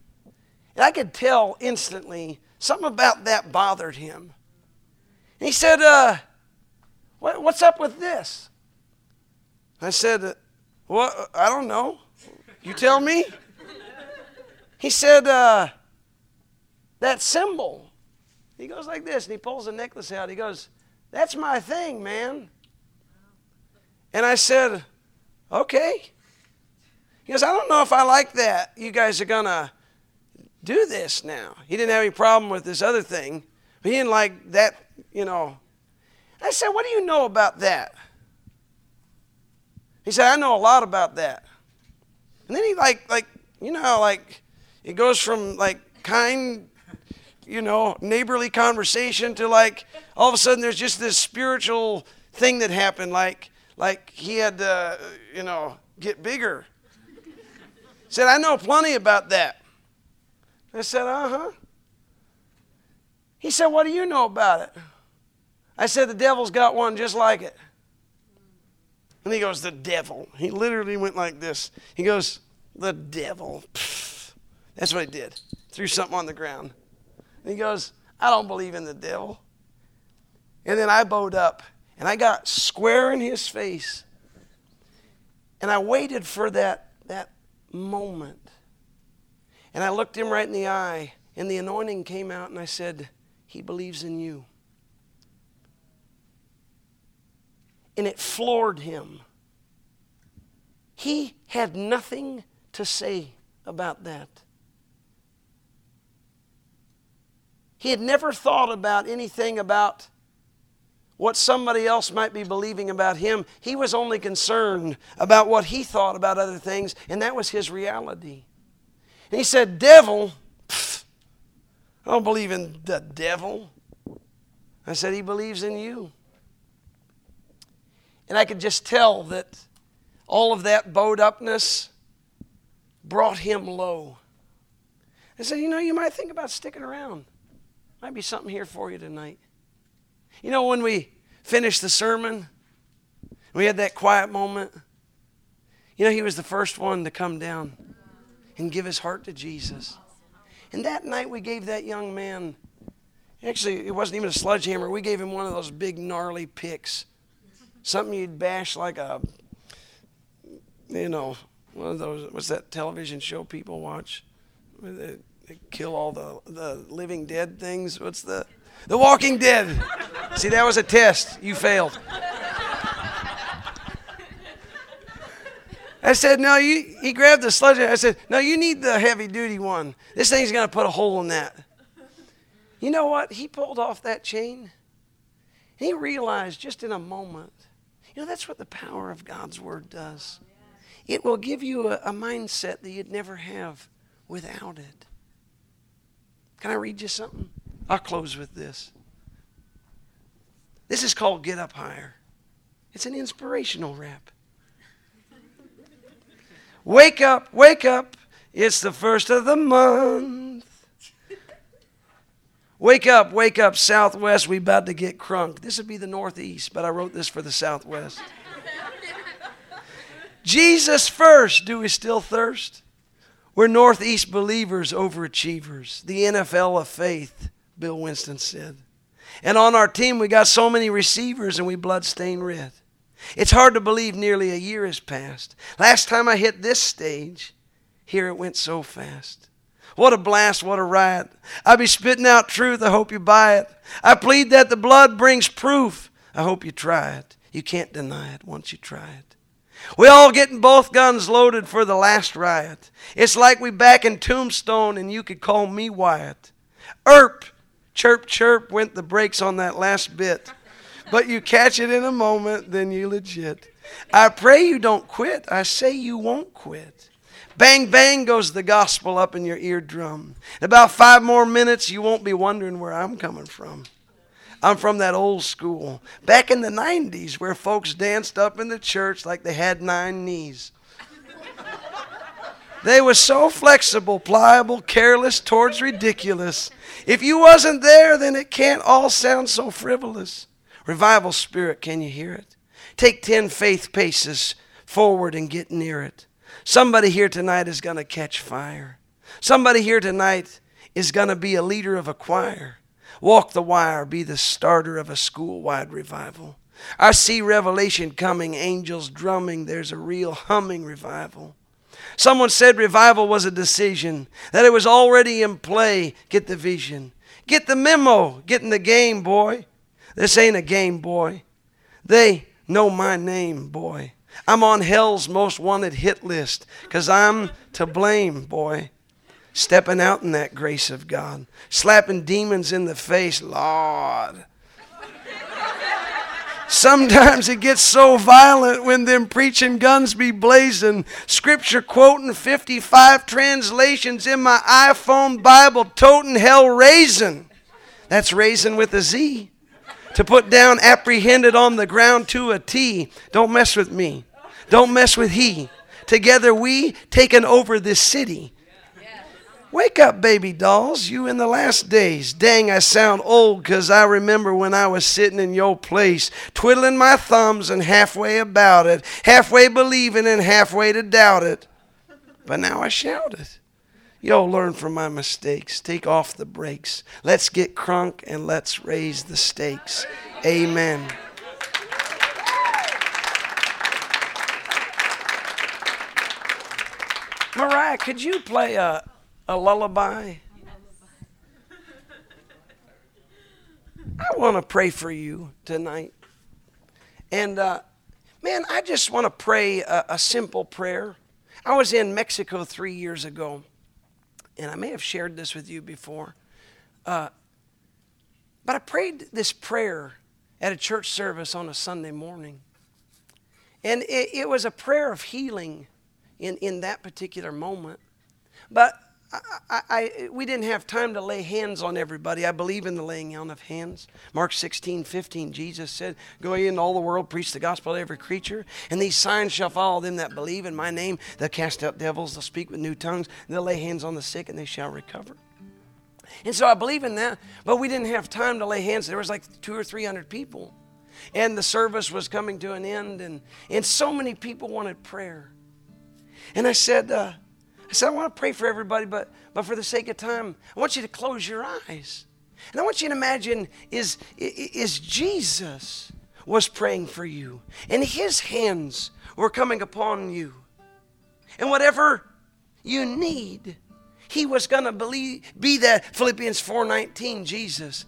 And I could tell instantly something about that bothered him. And he said, uh, what, What's up with this? I said, What? I don't know. You tell me. He said, uh, That symbol. He goes like this and he pulls the necklace out. He goes, That's my thing, man. And I said, Okay. He goes, I don't know if I like that. You guys are going to do this now. He didn't have any problem with this other thing, but he didn't like that, you know. I said, What do you know about that? He said, I know a lot about that. And then he like like you know like it goes from like kind you know neighborly conversation to like all of a sudden there's just this spiritual thing that happened like like he had to you know get bigger. Said, I know plenty about that. I said, uh-huh. He said, What do you know about it? I said, The devil's got one just like it. And he goes, The devil. He literally went like this. He goes, The devil. Pfft. That's what he did. Threw something on the ground. And he goes, I don't believe in the devil. And then I bowed up and I got square in his face. And I waited for that, that moment. And I looked him right in the eye, and the anointing came out, and I said, He believes in you. and it floored him. He had nothing to say about that. He had never thought about anything about what somebody else might be believing about him. He was only concerned about what he thought about other things, and that was his reality. And he said, Devil, pff, I don't believe in the devil. I said, He believes in you. And I could just tell that all of that bowed upness brought him low. I said, You know, you might think about sticking around. Might be something here for you tonight. You know, when we finished the sermon, we had that quiet moment. You know, he was the first one to come down and give his heart to Jesus. And that night, we gave that young man, actually, it wasn't even a sledgehammer, we gave him one of those big, gnarly picks something you'd bash like a, you know, one of those, what's that television show people watch? Kill all the, the living dead things. What's the The Walking Dead. See, that was a test. You failed. I said, no, you, he grabbed the sledgehammer. I said, no, you need the heavy duty one. This thing's going to put a hole in that. You know what? He pulled off that chain. He realized just in a moment, you know, that's what the power of God's word does. It will give you a, a mindset that you'd never have without it. Can I read you something? I'll close with this. This is called Get Up Higher. It's an inspirational rap. Wake up, wake up. It's the first of the month. Wake up, wake up, Southwest. We about to get crunk. This would be the Northeast, but I wrote this for the Southwest. Jesus first. Do we still thirst? We're Northeast believers, overachievers. The NFL of faith, Bill Winston said. And on our team, we got so many receivers and we bloodstained red. It's hard to believe nearly a year has passed. Last time I hit this stage, here it went so fast. What a blast, what a riot. I be spitting out truth, I hope you buy it. I plead that the blood brings proof. I hope you try it. You can't deny it once you try it. We all getting both guns loaded for the last riot. It's like we back in Tombstone and you could call me Wyatt. Earp, chirp, chirp went the brakes on that last bit but you catch it in a moment, then you legit. I pray you don't quit. I say you won't quit. Bang, bang goes the gospel up in your eardrum. In about five more minutes, you won't be wondering where I'm coming from. I'm from that old school. Back in the 90s, where folks danced up in the church like they had nine knees. They were so flexible, pliable, careless towards ridiculous. If you wasn't there, then it can't all sound so frivolous. Revival spirit, can you hear it? Take 10 faith paces forward and get near it. Somebody here tonight is going to catch fire. Somebody here tonight is going to be a leader of a choir. Walk the wire, be the starter of a school wide revival. I see revelation coming, angels drumming. There's a real humming revival. Someone said revival was a decision, that it was already in play. Get the vision. Get the memo. Get in the game, boy. This ain't a game, boy. They know my name, boy. I'm on hell's most wanted hit list because I'm to blame, boy. Stepping out in that grace of God, slapping demons in the face, Lord. Sometimes it gets so violent when them preaching guns be blazing. Scripture quoting 55 translations in my iPhone Bible, toting hell raising. That's raising with a Z to put down apprehended on the ground to a T. Don't mess with me. Don't mess with he. Together we taken over this city. Wake up, baby dolls, you in the last days. Dang, I sound old because I remember when I was sitting in your place, twiddling my thumbs and halfway about it, halfway believing and halfway to doubt it. But now I shout it. Yo, learn from my mistakes. Take off the brakes. Let's get crunk and let's raise the stakes. Amen. Mariah, could you play a, a lullaby? I want to pray for you tonight. And uh, man, I just want to pray a, a simple prayer. I was in Mexico three years ago and I may have shared this with you before. Uh, but I prayed this prayer at a church service on a Sunday morning. And it, it was a prayer of healing in, in that particular moment. But I, I, we didn't have time to lay hands on everybody. I believe in the laying on of hands. Mark 16, 15, Jesus said, Go ye into all the world, preach the gospel to every creature, and these signs shall follow them that believe in my name. They'll cast out devils, they'll speak with new tongues, they'll lay hands on the sick, and they shall recover. And so I believe in that, but we didn't have time to lay hands. There was like two or three hundred people. And the service was coming to an end, and, and so many people wanted prayer. And I said, uh, I said, I want to pray for everybody, but, but for the sake of time, I want you to close your eyes. And I want you to imagine is, is Jesus was praying for you, and his hands were coming upon you. And whatever you need, he was going to be that Philippians 4:19 Jesus.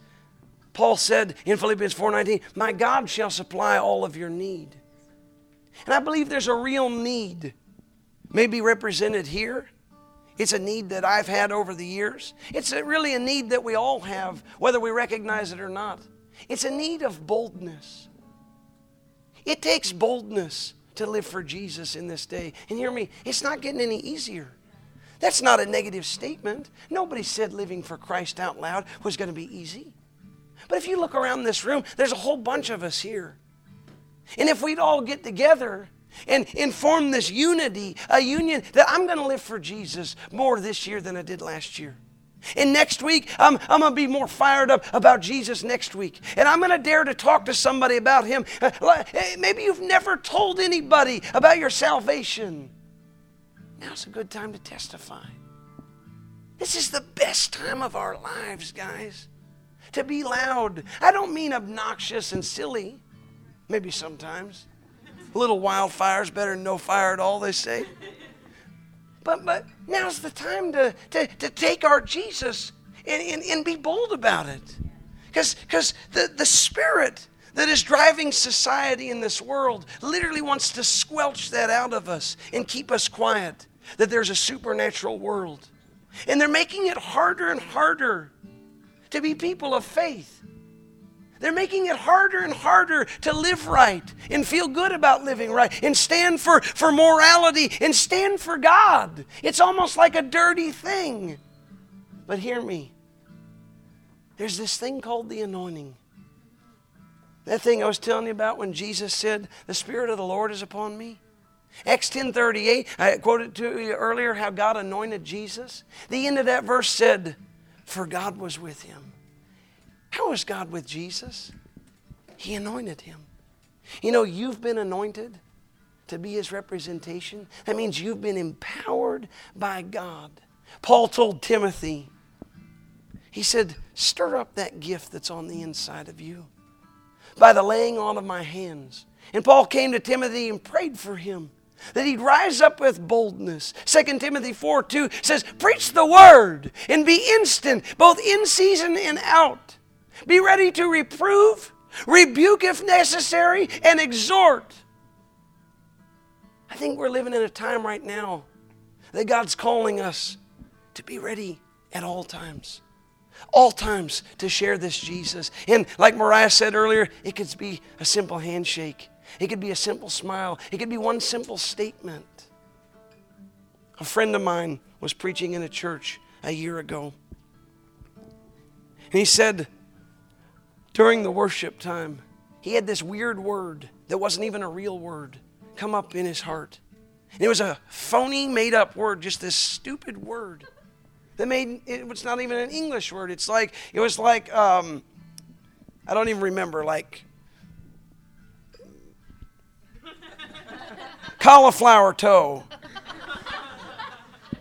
Paul said in Philippians 4:19, "My God shall supply all of your need." And I believe there's a real need maybe represented here. It's a need that I've had over the years. It's a, really a need that we all have, whether we recognize it or not. It's a need of boldness. It takes boldness to live for Jesus in this day. And hear me, it's not getting any easier. That's not a negative statement. Nobody said living for Christ out loud was going to be easy. But if you look around this room, there's a whole bunch of us here. And if we'd all get together and, and form this unity, a union that I'm going to live for Jesus more this year than I did last year. And next week, I'm, I'm going to be more fired up about Jesus next week. And I'm going to dare to talk to somebody about Him. Uh, maybe you've never told anybody about your salvation. Now's a good time to testify. This is the best time of our lives, guys. To be loud. I don't mean obnoxious and silly, maybe sometimes. A little wildfire's better than no fire at all, they say. But, but now's the time to, to, to take our Jesus and, and, and be bold about it. Because the, the spirit that is driving society in this world literally wants to squelch that out of us and keep us quiet that there's a supernatural world. And they're making it harder and harder to be people of faith. They're making it harder and harder to live right and feel good about living right and stand for, for morality and stand for God. It's almost like a dirty thing. But hear me there's this thing called the anointing. That thing I was telling you about when Jesus said, The Spirit of the Lord is upon me. Acts 10:38, I quoted to you earlier how God anointed Jesus. The end of that verse said, "For God was with him." How was God with Jesus? He anointed him. You know, you've been anointed to be his representation. That means you've been empowered by God. Paul told Timothy, he said, Stir up that gift that's on the inside of you by the laying on of my hands. And Paul came to Timothy and prayed for him that he'd rise up with boldness. 2 Timothy 4 2 says, Preach the word and be instant, both in season and out. Be ready to reprove, rebuke if necessary, and exhort. I think we're living in a time right now that God's calling us to be ready at all times. All times to share this Jesus. And like Mariah said earlier, it could be a simple handshake, it could be a simple smile, it could be one simple statement. A friend of mine was preaching in a church a year ago. And he said, during the worship time, he had this weird word that wasn't even a real word come up in his heart. And it was a phony, made up word, just this stupid word that made it was not even an English word. It's like, it was like, um, I don't even remember, like cauliflower toe.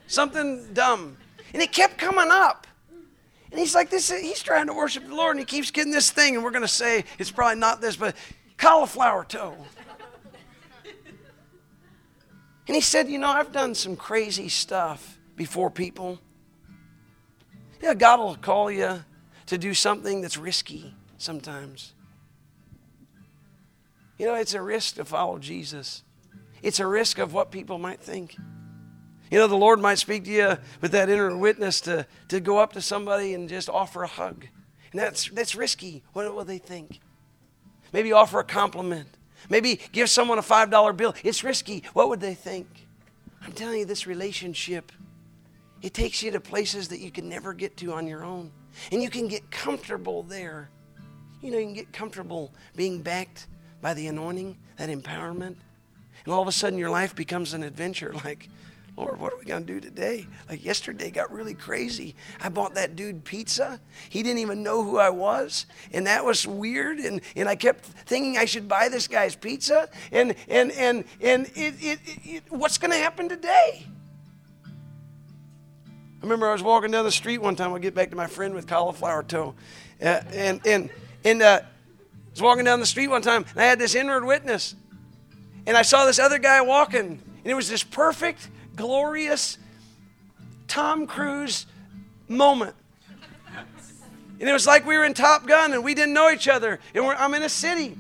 Something dumb. And it kept coming up. And he's like, this, is, he's trying to worship the Lord, and he keeps getting this thing, and we're going to say it's probably not this, but cauliflower toe. And he said, You know, I've done some crazy stuff before people. Yeah, God will call you to do something that's risky sometimes. You know, it's a risk to follow Jesus, it's a risk of what people might think. You know, the Lord might speak to you with that inner witness to, to go up to somebody and just offer a hug. And that's, that's risky. What will they think? Maybe offer a compliment. Maybe give someone a $5 bill. It's risky. What would they think? I'm telling you, this relationship, it takes you to places that you can never get to on your own. And you can get comfortable there. You know, you can get comfortable being backed by the anointing, that empowerment. And all of a sudden, your life becomes an adventure like, Lord, what are we going to do today? Like yesterday got really crazy. I bought that dude pizza. He didn't even know who I was. And that was weird. And, and I kept thinking I should buy this guy's pizza. And, and, and, and it, it, it, what's going to happen today? I remember I was walking down the street one time. I'll get back to my friend with cauliflower toe. Uh, and and, and uh, I was walking down the street one time, and I had this inward witness. And I saw this other guy walking, and it was this perfect glorious Tom Cruise moment. And it was like we were in Top Gun and we didn't know each other. And I'm in a city.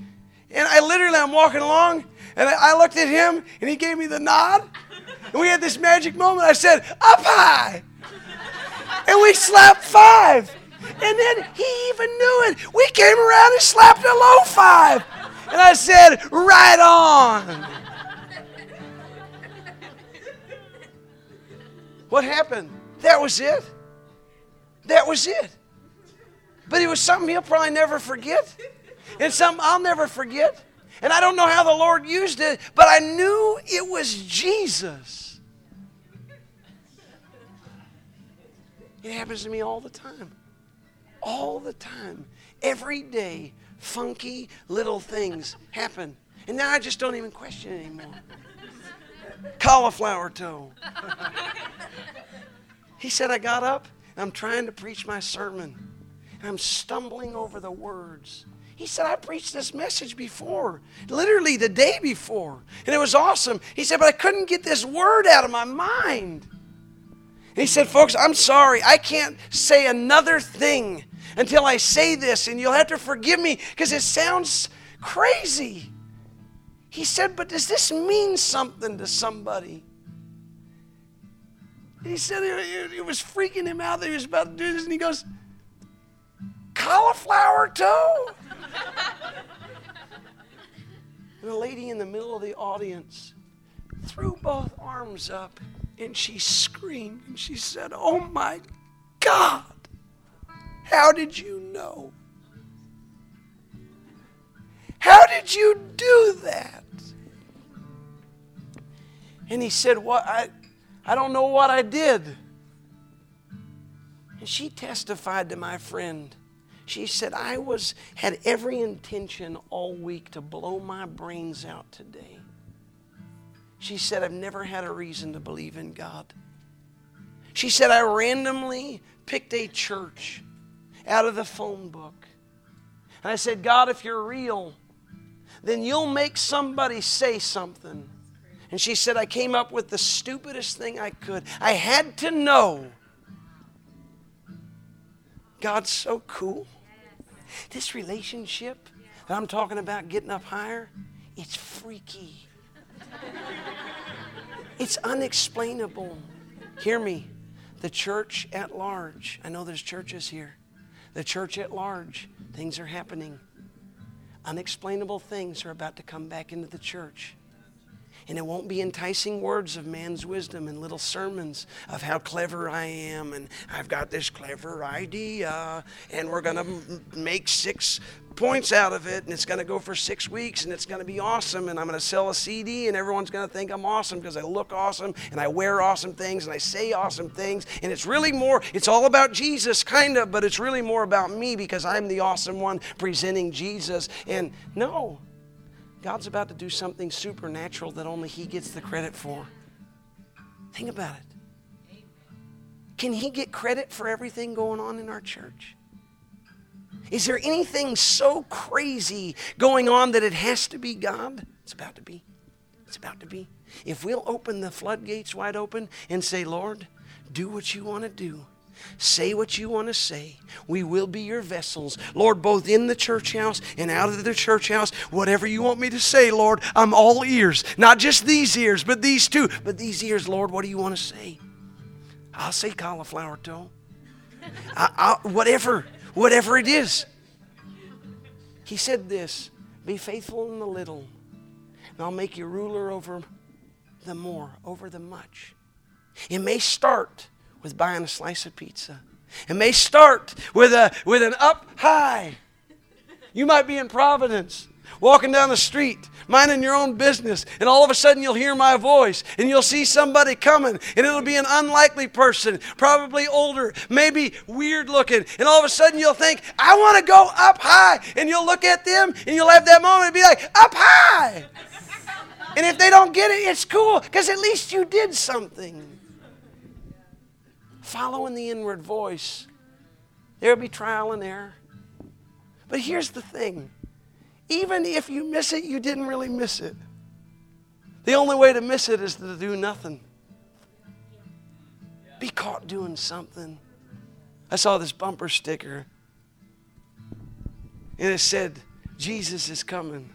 And I literally, I'm walking along and I, I looked at him and he gave me the nod. And we had this magic moment. I said, up high. And we slapped five. And then he even knew it. We came around and slapped a low five. And I said, right on. What happened? That was it. That was it. But it was something he'll probably never forget. And something I'll never forget. And I don't know how the Lord used it, but I knew it was Jesus. It happens to me all the time. All the time. Every day, funky little things happen. And now I just don't even question anymore. Cauliflower toe. He said, I got up and I'm trying to preach my sermon. And I'm stumbling over the words. He said, I preached this message before, literally the day before, and it was awesome. He said, but I couldn't get this word out of my mind. And he said, folks, I'm sorry. I can't say another thing until I say this, and you'll have to forgive me because it sounds crazy. He said, but does this mean something to somebody? He said it, it was freaking him out that he was about to do this, and he goes, cauliflower toe? and a lady in the middle of the audience threw both arms up and she screamed and she said, Oh my God, how did you know? How did you do that? And he said, What I I don't know what I did. And she testified to my friend. She said, I was had every intention all week to blow my brains out today. She said, I've never had a reason to believe in God. She said, I randomly picked a church out of the phone book. And I said, God, if you're real, then you'll make somebody say something. And she said, I came up with the stupidest thing I could. I had to know God's so cool. This relationship that I'm talking about getting up higher, it's freaky. It's unexplainable. Hear me. The church at large, I know there's churches here. The church at large, things are happening. Unexplainable things are about to come back into the church. And it won't be enticing words of man's wisdom and little sermons of how clever I am and I've got this clever idea and we're going to make six points out of it and it's going to go for six weeks and it's going to be awesome and I'm going to sell a CD and everyone's going to think I'm awesome because I look awesome and I wear awesome things and I say awesome things and it's really more, it's all about Jesus, kind of, but it's really more about me because I'm the awesome one presenting Jesus. And no, God's about to do something supernatural that only He gets the credit for. Think about it. Can He get credit for everything going on in our church? Is there anything so crazy going on that it has to be God? It's about to be. It's about to be. If we'll open the floodgates wide open and say, Lord, do what you want to do. Say what you want to say. We will be your vessels. Lord, both in the church house and out of the church house, whatever you want me to say, Lord, I'm all ears. Not just these ears, but these two. But these ears, Lord, what do you want to say? I'll say cauliflower toe. I, I, whatever, whatever it is. He said this Be faithful in the little, and I'll make you ruler over the more, over the much. It may start with buying a slice of pizza. It may start with, a, with an up high. You might be in Providence, walking down the street, minding your own business, and all of a sudden you'll hear my voice and you'll see somebody coming, and it'll be an unlikely person, probably older, maybe weird looking, and all of a sudden you'll think, I want to go up high, and you'll look at them and you'll have that moment and be like, up high. And if they don't get it, it's cool because at least you did something following the inward voice. There'll be trial and error. But here's the thing even if you miss it, you didn't really miss it. The only way to miss it is to do nothing. be caught doing something. I saw this bumper sticker, and it said, Jesus is coming.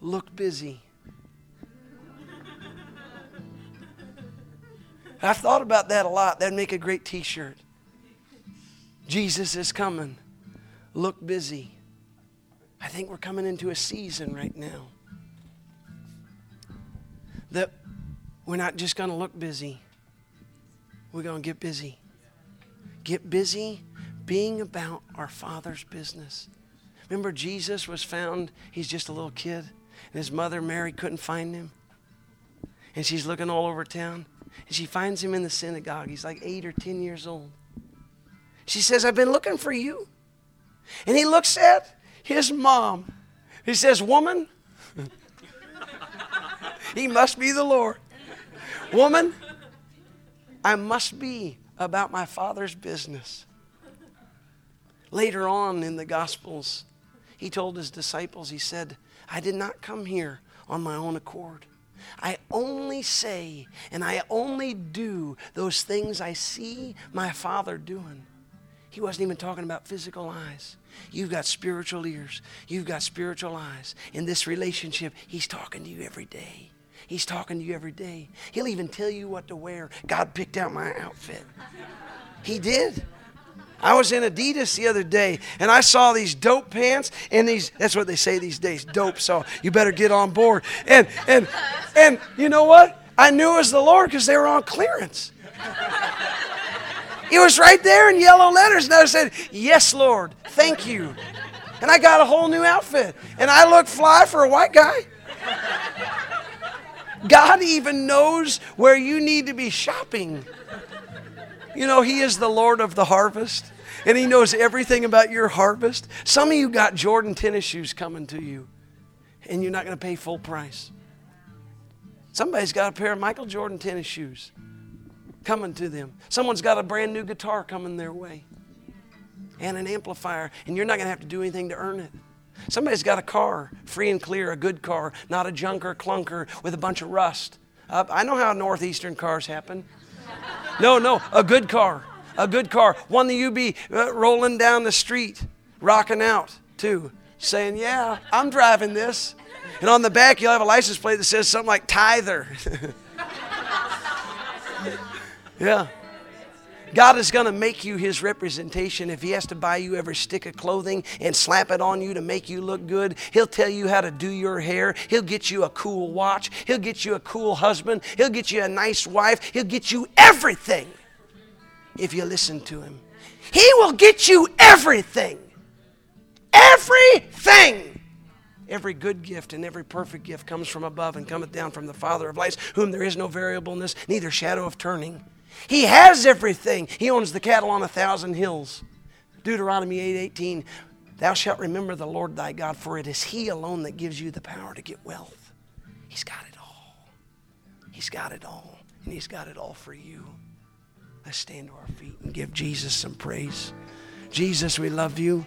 Look busy. I've thought about that a lot. That'd make a great t shirt. Jesus is coming. Look busy. I think we're coming into a season right now that we're not just going to look busy, we're going to get busy. Get busy being about our Father's business. Remember, Jesus was found, he's just a little kid, and his mother, Mary, couldn't find him. And she's looking all over town, and she finds him in the synagogue. He's like eight or ten years old. She says, I've been looking for you. And he looks at his mom. He says, Woman, he must be the Lord. Woman, I must be about my Father's business. Later on in the Gospels, he told his disciples, He said, I did not come here on my own accord. I only say and I only do those things I see my Father doing. He wasn't even talking about physical eyes. You've got spiritual ears. You've got spiritual eyes. In this relationship, He's talking to you every day. He's talking to you every day. He'll even tell you what to wear. God picked out my outfit. He did. I was in Adidas the other day and I saw these dope pants and these that's what they say these days, dope, so you better get on board. And and and you know what? I knew it was the Lord because they were on clearance. It was right there in yellow letters, and I said, Yes, Lord, thank you. And I got a whole new outfit. And I look fly for a white guy. God even knows where you need to be shopping. You know, He is the Lord of the harvest, and He knows everything about your harvest. Some of you got Jordan tennis shoes coming to you, and you're not going to pay full price. Somebody's got a pair of Michael Jordan tennis shoes coming to them. Someone's got a brand new guitar coming their way and an amplifier, and you're not going to have to do anything to earn it. Somebody's got a car, free and clear, a good car, not a junker clunker with a bunch of rust. Uh, I know how northeastern cars happen. No, no, a good car, a good car, one that you be uh, rolling down the street, rocking out too, saying, "Yeah, I'm driving this," and on the back you'll have a license plate that says something like "Tither." yeah. God is going to make you his representation. If he has to buy you every stick of clothing and slap it on you to make you look good, he'll tell you how to do your hair. He'll get you a cool watch. He'll get you a cool husband. He'll get you a nice wife. He'll get you everything if you listen to him. He will get you everything. Everything. Every good gift and every perfect gift comes from above and cometh down from the Father of lights, whom there is no variableness, neither shadow of turning. He has everything. He owns the cattle on a thousand hills. Deuteronomy 8:18, 8, Thou shalt remember the Lord thy God, for it is he alone that gives you the power to get wealth. He's got it all. He's got it all. And he's got it all for you. Let's stand to our feet and give Jesus some praise. Jesus, we love you.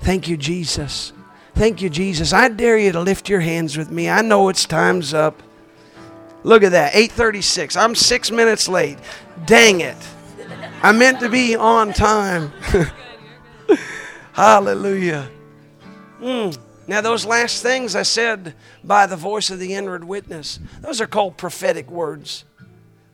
Thank you, Jesus. Thank you, Jesus. I dare you to lift your hands with me. I know it's time's up. Look at that, 8:36. I'm 6 minutes late. Dang it. I meant to be on time. Hallelujah. Mm. Now, those last things I said by the voice of the inward witness, those are called prophetic words.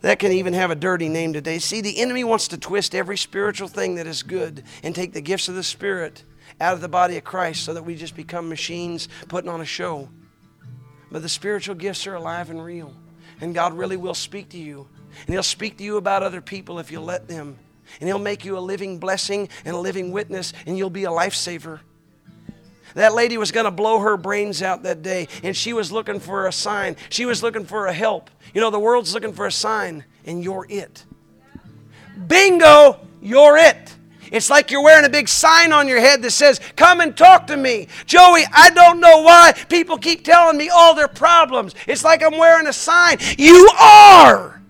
That can even have a dirty name today. See, the enemy wants to twist every spiritual thing that is good and take the gifts of the Spirit out of the body of Christ so that we just become machines putting on a show. But the spiritual gifts are alive and real and God really will speak to you. And He'll speak to you about other people if you let them. And He'll make you a living blessing and a living witness, and you'll be a lifesaver. That lady was going to blow her brains out that day, and she was looking for a sign. She was looking for a help. You know, the world's looking for a sign, and you're it. Bingo, you're it. It's like you're wearing a big sign on your head that says, Come and talk to me. Joey, I don't know why people keep telling me all their problems. It's like I'm wearing a sign. You are.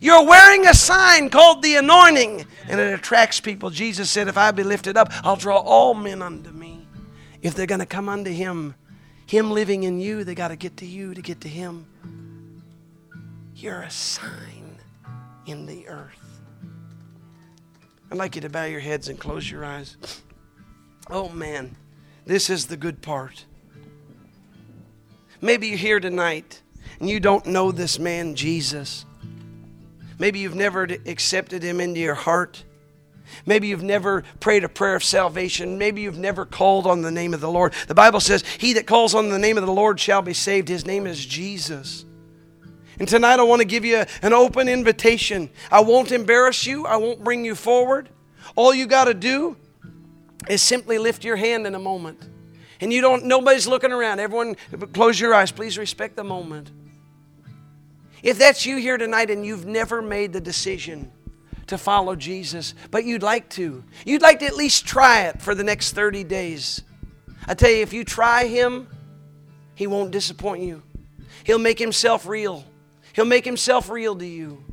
You're wearing a sign called the anointing, and it attracts people. Jesus said, If I be lifted up, I'll draw all men unto me. If they're going to come unto Him, Him living in you, they got to get to you to get to Him. You're a sign in the earth. I'd like you to bow your heads and close your eyes. Oh man, this is the good part. Maybe you're here tonight and you don't know this man, Jesus. Maybe you've never accepted him into your heart. Maybe you've never prayed a prayer of salvation. Maybe you've never called on the name of the Lord. The Bible says, He that calls on the name of the Lord shall be saved. His name is Jesus. And tonight I want to give you an open invitation. I won't embarrass you, I won't bring you forward. All you got to do is simply lift your hand in a moment. And you don't, nobody's looking around. Everyone, close your eyes. Please respect the moment. If that's you here tonight and you've never made the decision to follow Jesus, but you'd like to, you'd like to at least try it for the next 30 days. I tell you, if you try Him, He won't disappoint you. He'll make Himself real. He'll make Himself real to you.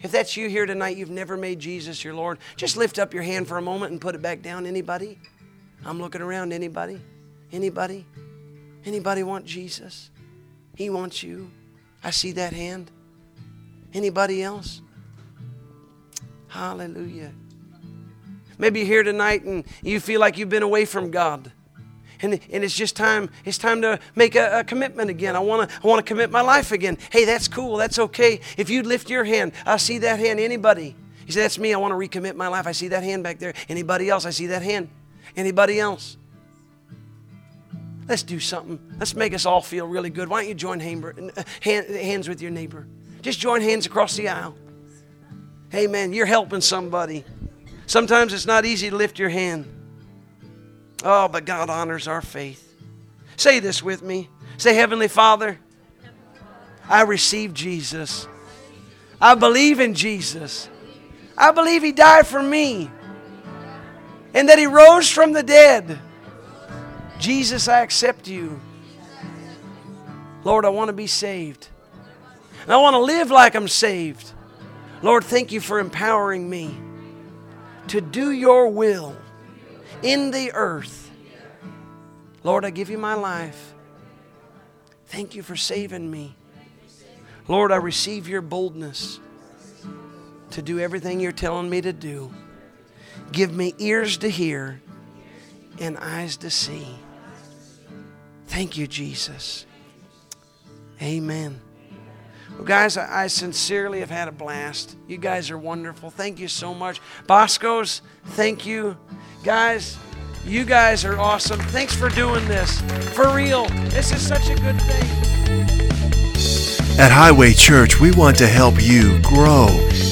If that's you here tonight, you've never made Jesus your Lord, just lift up your hand for a moment and put it back down. Anybody? I'm looking around. Anybody? Anybody? Anybody want Jesus? He wants you. I see that hand. Anybody else? Hallelujah. Maybe you're here tonight and you feel like you've been away from God. And, and it's just time, it's time to make a, a commitment again. I want to I wanna commit my life again. Hey, that's cool. That's okay. If you lift your hand, I see that hand. Anybody? You say, that's me. I want to recommit my life. I see that hand back there. Anybody else? I see that hand. Anybody else? Let's do something. Let's make us all feel really good. Why don't you join hands with your neighbor? Just join hands across the aisle. Hey, man, you're helping somebody. Sometimes it's not easy to lift your hand. Oh, but God honors our faith. Say this with me. Say, Heavenly Father, I receive Jesus. I believe in Jesus. I believe He died for me and that He rose from the dead. Jesus, I accept you. Lord, I want to be saved. And I want to live like I'm saved. Lord, thank you for empowering me to do your will in the earth. Lord, I give you my life. Thank you for saving me. Lord, I receive your boldness to do everything you're telling me to do. Give me ears to hear and eyes to see. Thank you, Jesus. Amen. Well, guys, I, sincerely have had a blast. You guys are wonderful. Thank you so much. Boscos, thank you. Guys, you guys are awesome. Thanks for doing this. For real, this is such a good thing. At Highway Church, we want to help you grow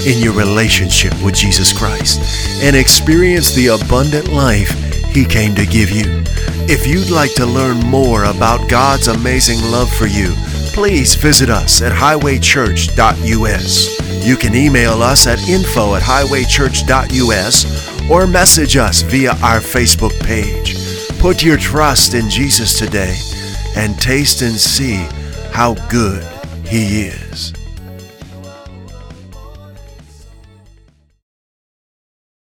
in your relationship with Jesus Christ and experience the abundant life He came to give you. If you'd like to learn more about God's amazing love for you, please visit us at highwaychurch.us. You can email us at info at highwaychurch.us or message us via our Facebook page. Put your trust in Jesus today and taste and see how good He is.